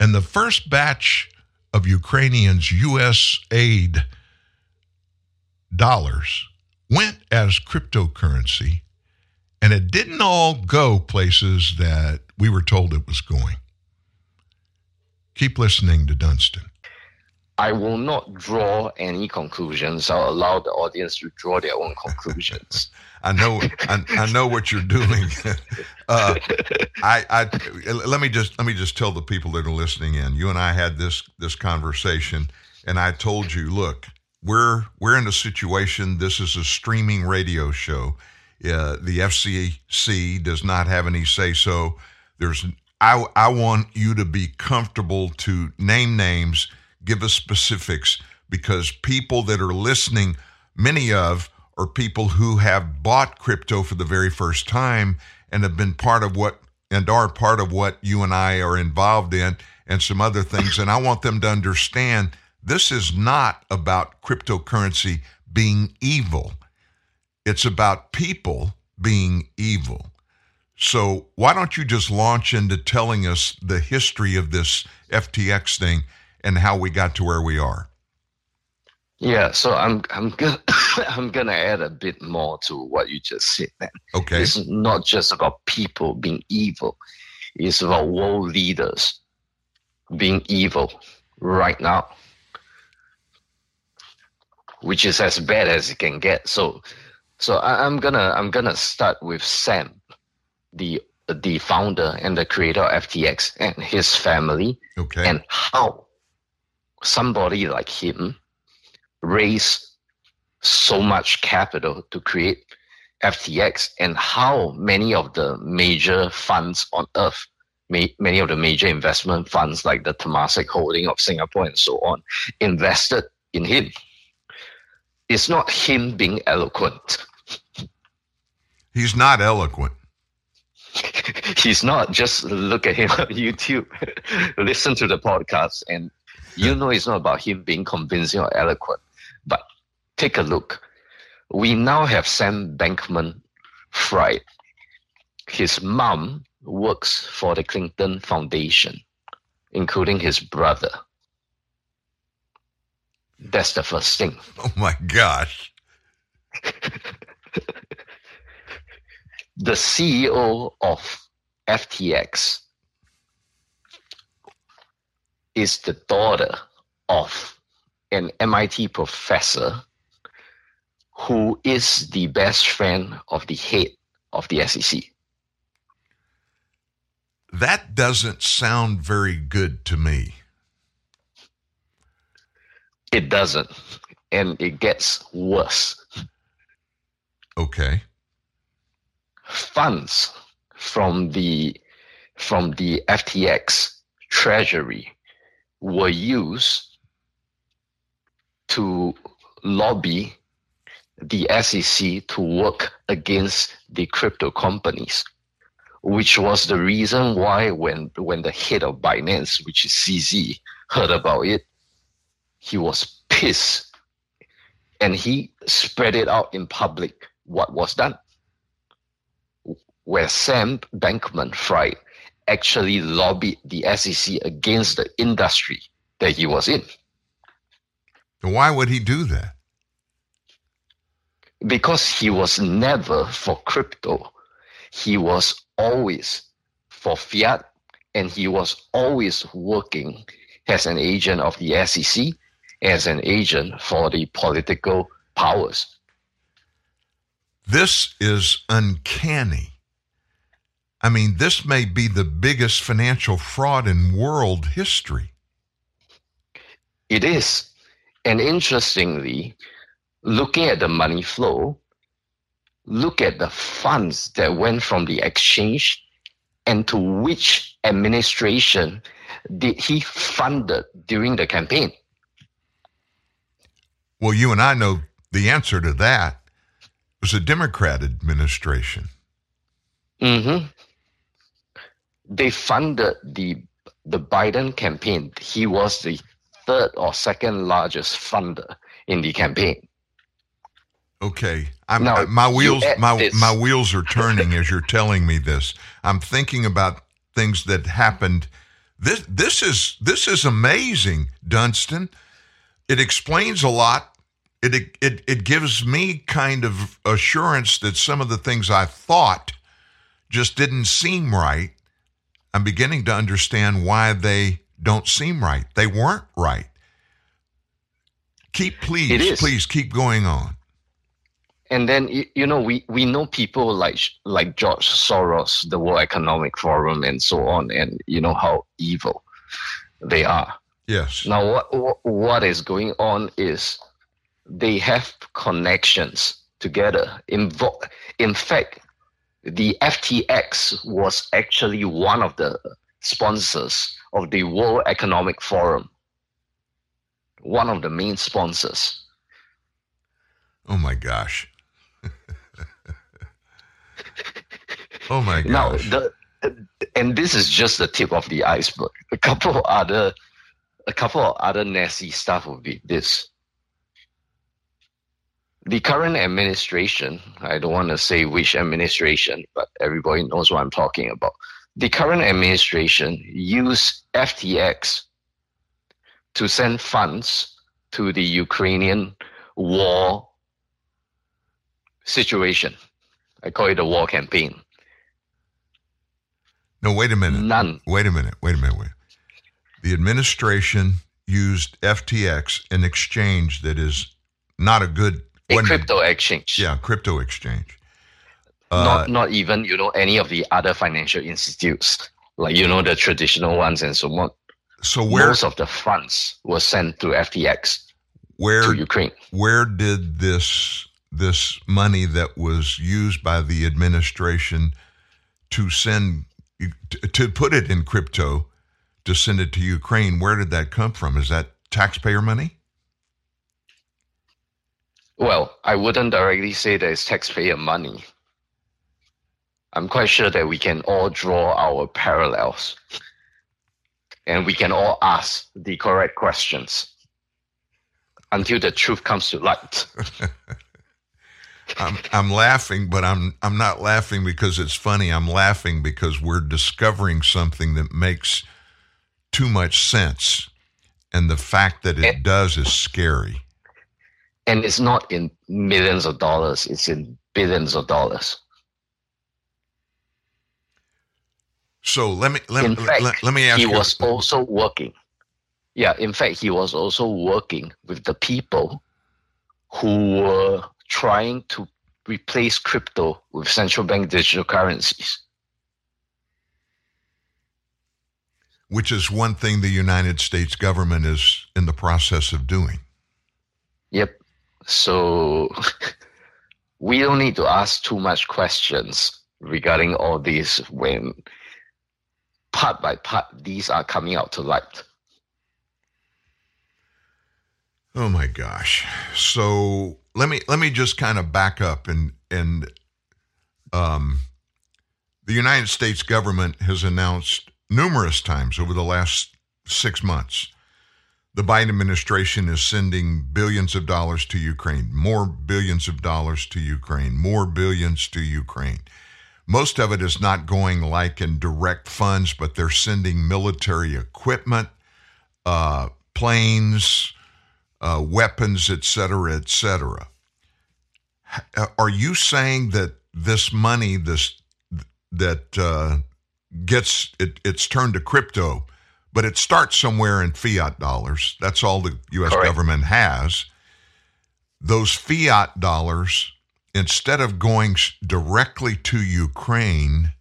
And the first batch of Ukrainians' U.S. aid dollars went as cryptocurrency, and it didn't all go places that we were told it was going. Keep listening to Dunstan. I will not draw any conclusions. I'll allow the audience to draw their own conclusions. [laughs] I know, I, I, know what you're doing. [laughs] uh, I, I, let me just let me just tell the people that are listening in. You and I had this this conversation, and I told you, look, we're we're in a situation. This is a streaming radio show. Uh, the FCC does not have any say so. There's I, I want you to be comfortable to name names, give us specifics, because people that are listening, many of, are people who have bought crypto for the very first time and have been part of what and are part of what you and I are involved in and some other things. And I want them to understand this is not about cryptocurrency being evil. It's about people being evil. So, why don't you just launch into telling us the history of this FTX thing and how we got to where we are? Yeah, so I'm I'm gonna [coughs] I'm gonna add a bit more to what you just said. Then Okay. it's not just about people being evil; it's about world leaders being evil right now, which is as bad as it can get. So, so I, I'm gonna I'm gonna start with Sam, the the founder and the creator of FTX and his family, Okay. and how somebody like him raised so much capital to create FTX and how many of the major funds on earth, ma- many of the major investment funds like the Temasek Holding of Singapore and so on, invested in him. It's not him being eloquent. He's not eloquent. [laughs] He's not. Just look at him on YouTube, [laughs] listen to the podcast, and you know it's not about him being convincing or eloquent. But take a look. We now have Sam Bankman Fried. His mom works for the Clinton Foundation, including his brother. That's the first thing. Oh my gosh. [laughs] the CEO of FTX is the daughter of an MIT professor who is the best friend of the head of the SEC. That doesn't sound very good to me. It doesn't, and it gets worse. Okay. Funds from the from the FTX treasury were used to lobby the SEC to work against the crypto companies, which was the reason why when when the head of Binance, which is CZ, heard about it, he was pissed and he spread it out in public what was done. Where Sam Bankman Fried actually lobbied the SEC against the industry that he was in. Why would he do that? because he was never for crypto. He was always for fiat and he was always working as an agent of the SEC, as an agent for the political powers. This is uncanny. I mean, this may be the biggest financial fraud in world history. It is. And interestingly, looking at the money flow, look at the funds that went from the exchange and to which administration did he funded during the campaign? Well, you and I know the answer to that It was a Democrat administration. Mm-hmm. They funded the the Biden campaign. He was the third or second largest funder in the campaign. Okay, I'm, Now, I- my wheels my this. my wheels are turning as you're telling me this. I'm thinking about things that happened. This this is this is amazing, Dunstan. It explains a lot. It it it gives me kind of assurance that some of the things I thought just didn't seem right. I'm beginning to understand why they don't seem right. They weren't right. Keep please, please keep going on. And then you, you know we, we know people like like George Soros, the World Economic Forum, and so on, and you know how evil they are. Yes. Now what what- what is going on is they have connections together. Invo- in fact, the FTX was actually one of the sponsors of the World Economic Forum. One of the main sponsors. Oh my gosh. [laughs] oh my gosh. Now, the, and this is just the tip of the iceberg. A couple of other a couple of other nasty stuff would be this. The current administration, I don't want to say which administration, but everybody knows what I'm talking about. The current administration used FTX to send funds to the Ukrainian war situation. I call it a war campaign. No, wait a minute. None. Wait a minute. Wait a minute. Wait. The administration used FTX, an exchange that is not a good A wasn't- crypto exchange. Yeah, crypto exchange. Uh, not not even you know any of the other financial institutes like you know the traditional ones and so on. So where most of the funds were sent to FTX where to Ukraine. where did this this money that was used by the administration to send to put it in crypto to send it to Ukraine? Where did that come from? Is that taxpayer money? Well, I wouldn't directly say that it's taxpayer money. I'm quite sure that we can all draw our parallels and we can all ask the correct questions until the truth comes to light. [laughs] I'm I'm laughing, but I'm I'm not laughing because it's funny. I'm laughing because we're discovering something that makes too much sense, and the fact that it eh. does is scary. And it's not in millions of dollars, it's in billions of dollars. So let me let, in let, fact, let, let me ask he you. was also working. Yeah, in fact, he was also working with the people who were trying to replace crypto with central bank digital currencies. which is one thing the United States government is in the process of doing. Yep. So [laughs] we don't need to ask too much questions regarding all these when part by part these are coming out to light. Oh my gosh. So let me let me just kind of back up and and um the United States government has announced numerous times over the last 6 months the Biden administration is sending billions of dollars to Ukraine, more billions of dollars to Ukraine, more billions to Ukraine. Most of it is not going like in direct funds, but they're sending military equipment, uh, planes, uh, weapons, et cetera, et cetera. Are you saying that this money, this that uh, gets it, it's turned to crypto, but it starts somewhere in fiat dollars. That's all the U.S. Correct. government has. Those fiat dollars, instead of going directly to Ukraine,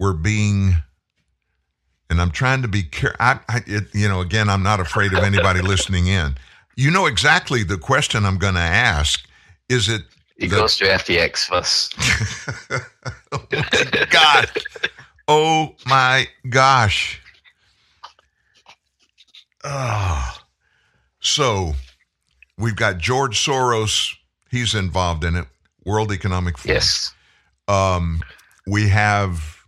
were being and I'm trying to be careful. I, I, it, you know, again, I'm not afraid of anybody [laughs] listening in. You know exactly the question I'm going to ask. Is it? It the- goes to FTX first. [laughs] Oh God. Oh my gosh. Ah. So we've got George Soros. He's involved in it. World Economic Forum. Yes. Um, we have,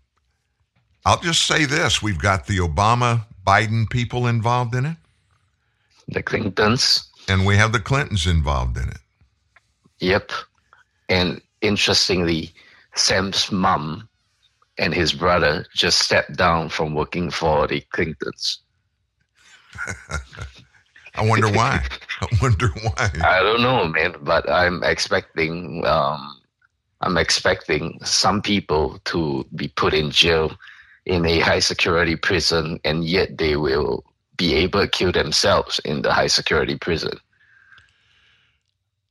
I'll just say this we've got the Obama Biden people involved in it, The Clintons. and we have the Clintons involved in it. Yep. And interestingly, Sam's mom and his brother just stepped down from working for the Clintons. [laughs] I wonder why. I wonder why. I don't know, man, but I'm expecting um, I'm expecting some people to be put in jail in a high security prison, and yet they will be able to kill themselves in the high security prison.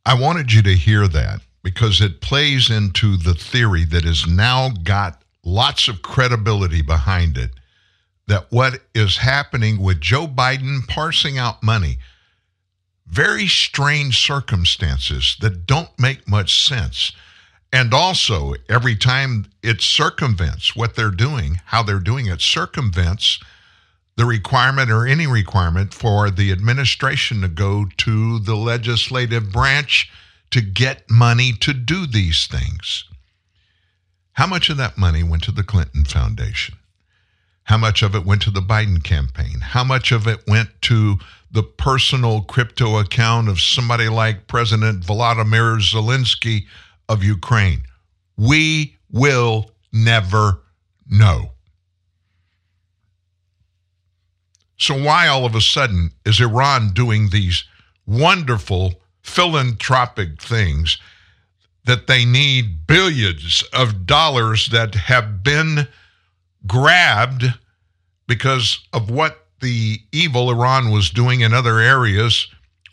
I wanted you to hear that because it plays into the theory that has now got lots of credibility behind it that what is happening with Joe Biden parsing out money, very strange circumstances that don't make much sense. And also, every time it circumvents what they're doing, how they're doing it, circumvents the requirement or any requirement for the administration to go to the legislative branch to get money to do these things. How much of that money went to the Clinton Foundation? How much of it went to the Biden campaign? How much of it went to the personal crypto account of somebody like President Volodymyr Zelensky of Ukraine? We will never know. So, why all of a sudden is Iran doing these wonderful philanthropic things that they need billions of dollars that have been grabbed because of what the evil Iran was doing in other areas?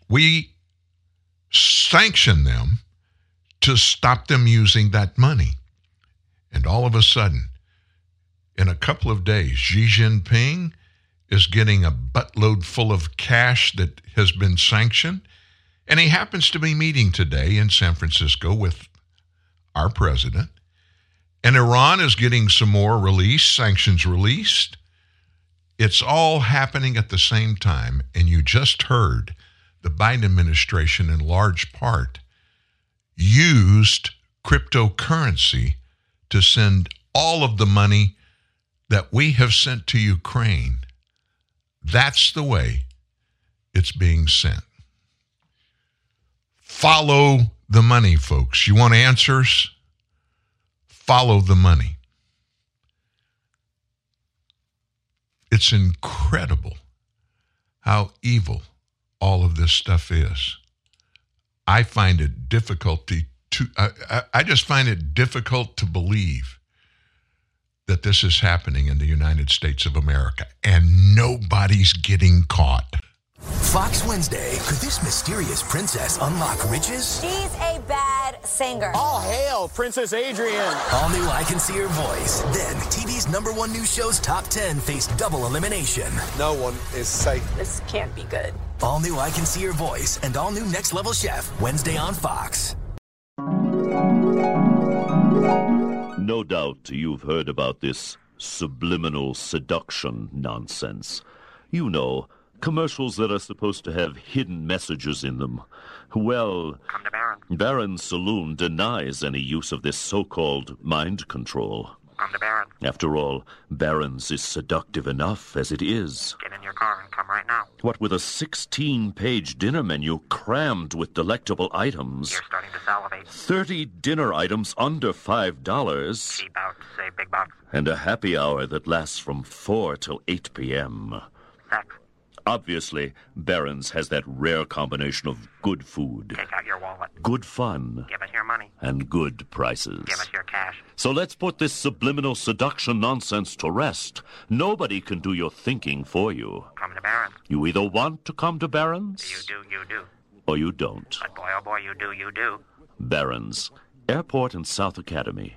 We sanction them to stop them using that money. And all of a sudden, in a couple of days, Xi Jinping is getting a buttload full of cash that has been sanctioned. And he happens to be meeting today in San Francisco with our president. And Iran is getting some more release, sanctions released. It's all happening at the same time. And you just heard the Biden administration, in large part, used cryptocurrency to send all of the money that we have sent to Ukraine. That's the way it's being sent. Follow the money, folks. You want answers? Follow the money. It's incredible how evil all of this stuff is. I find it difficult to, to I, I just find it difficult to believe that this is happening in the United States of America and nobody's getting caught. Fox Wednesday. Could this mysterious princess unlock riches? She's a bad singer. All hail, Princess Adrian. All new I Can See Her Voice. Then, TV's number one news show's top 10 face double elimination. No one is safe. This can't be good. All new I Can See Her Voice and all new Next Level Chef. Wednesday on Fox. No doubt you've heard about this subliminal seduction nonsense. You know, commercials that are supposed to have hidden messages in them. Well, Come to Baron. Baron's Saloon denies any use of this so called mind control. Come to Baron. After all, Baron's is seductive enough as it is. Get in your car and come right now. What with a 16 page dinner menu crammed with delectable items, You're starting to salivate. 30 dinner items under $5, Cheap out, say big bucks. and a happy hour that lasts from 4 till 8 p.m. Obviously, Barron's has that rare combination of good food, Take out your wallet. good fun, Give us your money. and good prices. Give us your cash. So let's put this subliminal seduction nonsense to rest. Nobody can do your thinking for you. Come to Baron. You either want to come to Barron's You do, you do. or you don't. But boy, oh boy, you do, you do. Barron's, Airport and South Academy.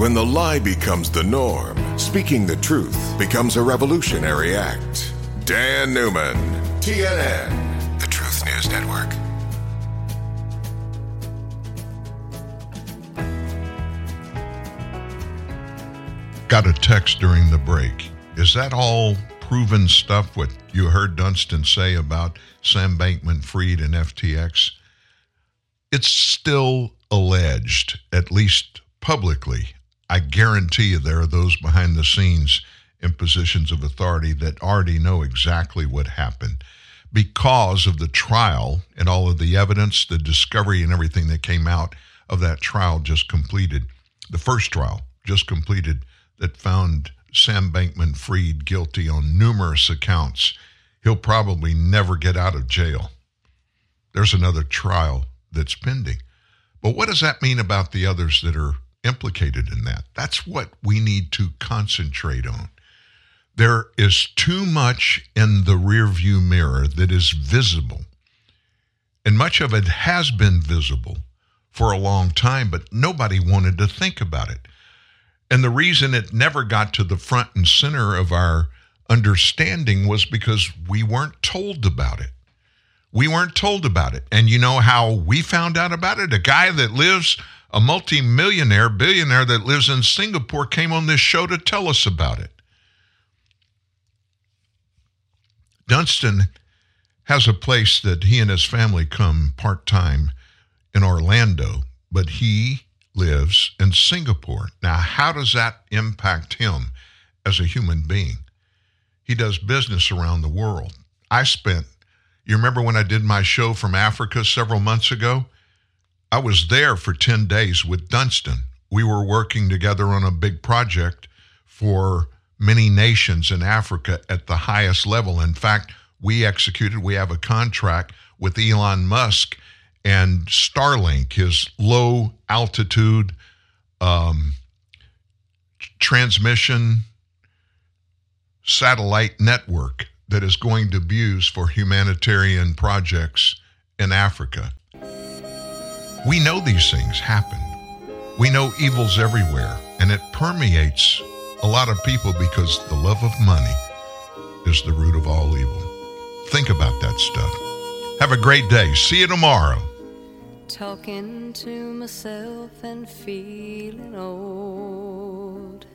When the lie becomes the norm, speaking the truth becomes a revolutionary act. Dan Newman, TNN, the Truth News Network. Got a text during the break. Is that all proven stuff, what you heard Dunstan say about Sam Bankman Fried and FTX? It's still alleged, at least publicly. I guarantee you there are those behind the scenes in positions of authority that already know exactly what happened because of the trial and all of the evidence, the discovery, and everything that came out of that trial just completed. The first trial just completed that found Sam Bankman Fried guilty on numerous accounts. He'll probably never get out of jail. There's another trial that's pending. But what does that mean about the others that are implicated in that? That's what we need to concentrate on. There is too much in the rearview mirror that is visible. And much of it has been visible for a long time, but nobody wanted to think about it. And the reason it never got to the front and center of our understanding was because we weren't told about it. We weren't told about it. And you know how we found out about it? A guy that lives, a multimillionaire, billionaire that lives in Singapore came on this show to tell us about it. Dunstan has a place that he and his family come part time in Orlando, but he lives in Singapore. Now, how does that impact him as a human being? He does business around the world. I spent, you remember when I did my show from Africa several months ago? I was there for 10 days with Dunstan. We were working together on a big project for many nations in Africa at the highest level. In fact, we executed, we have a contract with Elon Musk and Starlink, his low altitude um, transmission satellite network that is going to be used for humanitarian projects in Africa. We know these things happen. We know evil's everywhere, and it permeates a lot of people because the love of money is the root of all evil. Think about that stuff. Have a great day. See you tomorrow. Talking to myself and feeling old.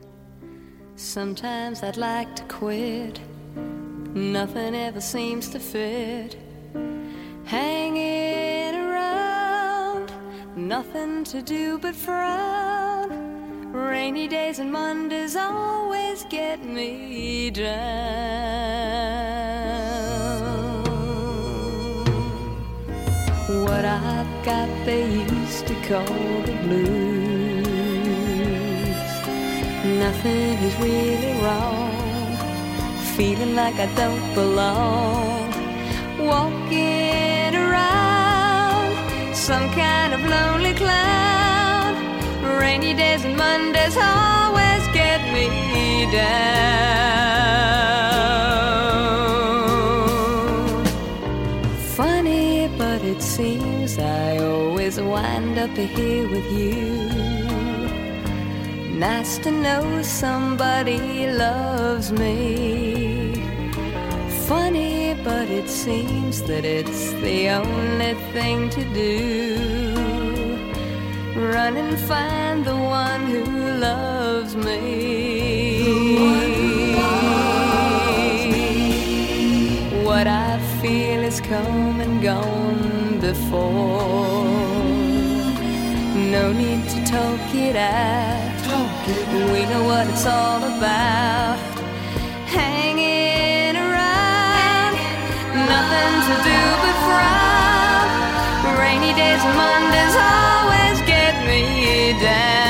Sometimes I'd like to quit. Nothing ever seems to fit. Hanging around, nothing to do but frown. Rainy days and Mondays always get me down. What I've got they used to call the blues. Nothing is really wrong. Feeling like I don't belong. Walking some kind of lonely cloud. Rainy days and Mondays always get me down. Funny, but it seems I always wind up here with you. Nice to know somebody loves me. Funny, but it seems that it's the only thing to do. Run and find the one who loves me. What I feel is come and gone before. No need to talk it out. We know what it's all about. Around, nothing to do but frown. Rainy days and Mondays always get me down.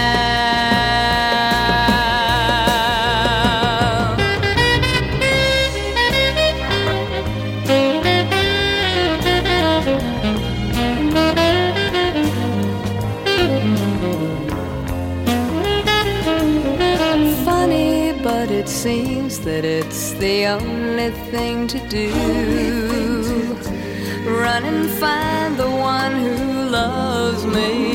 Funny, but it seems that it's the only thing to do. Run and find the one who loves me.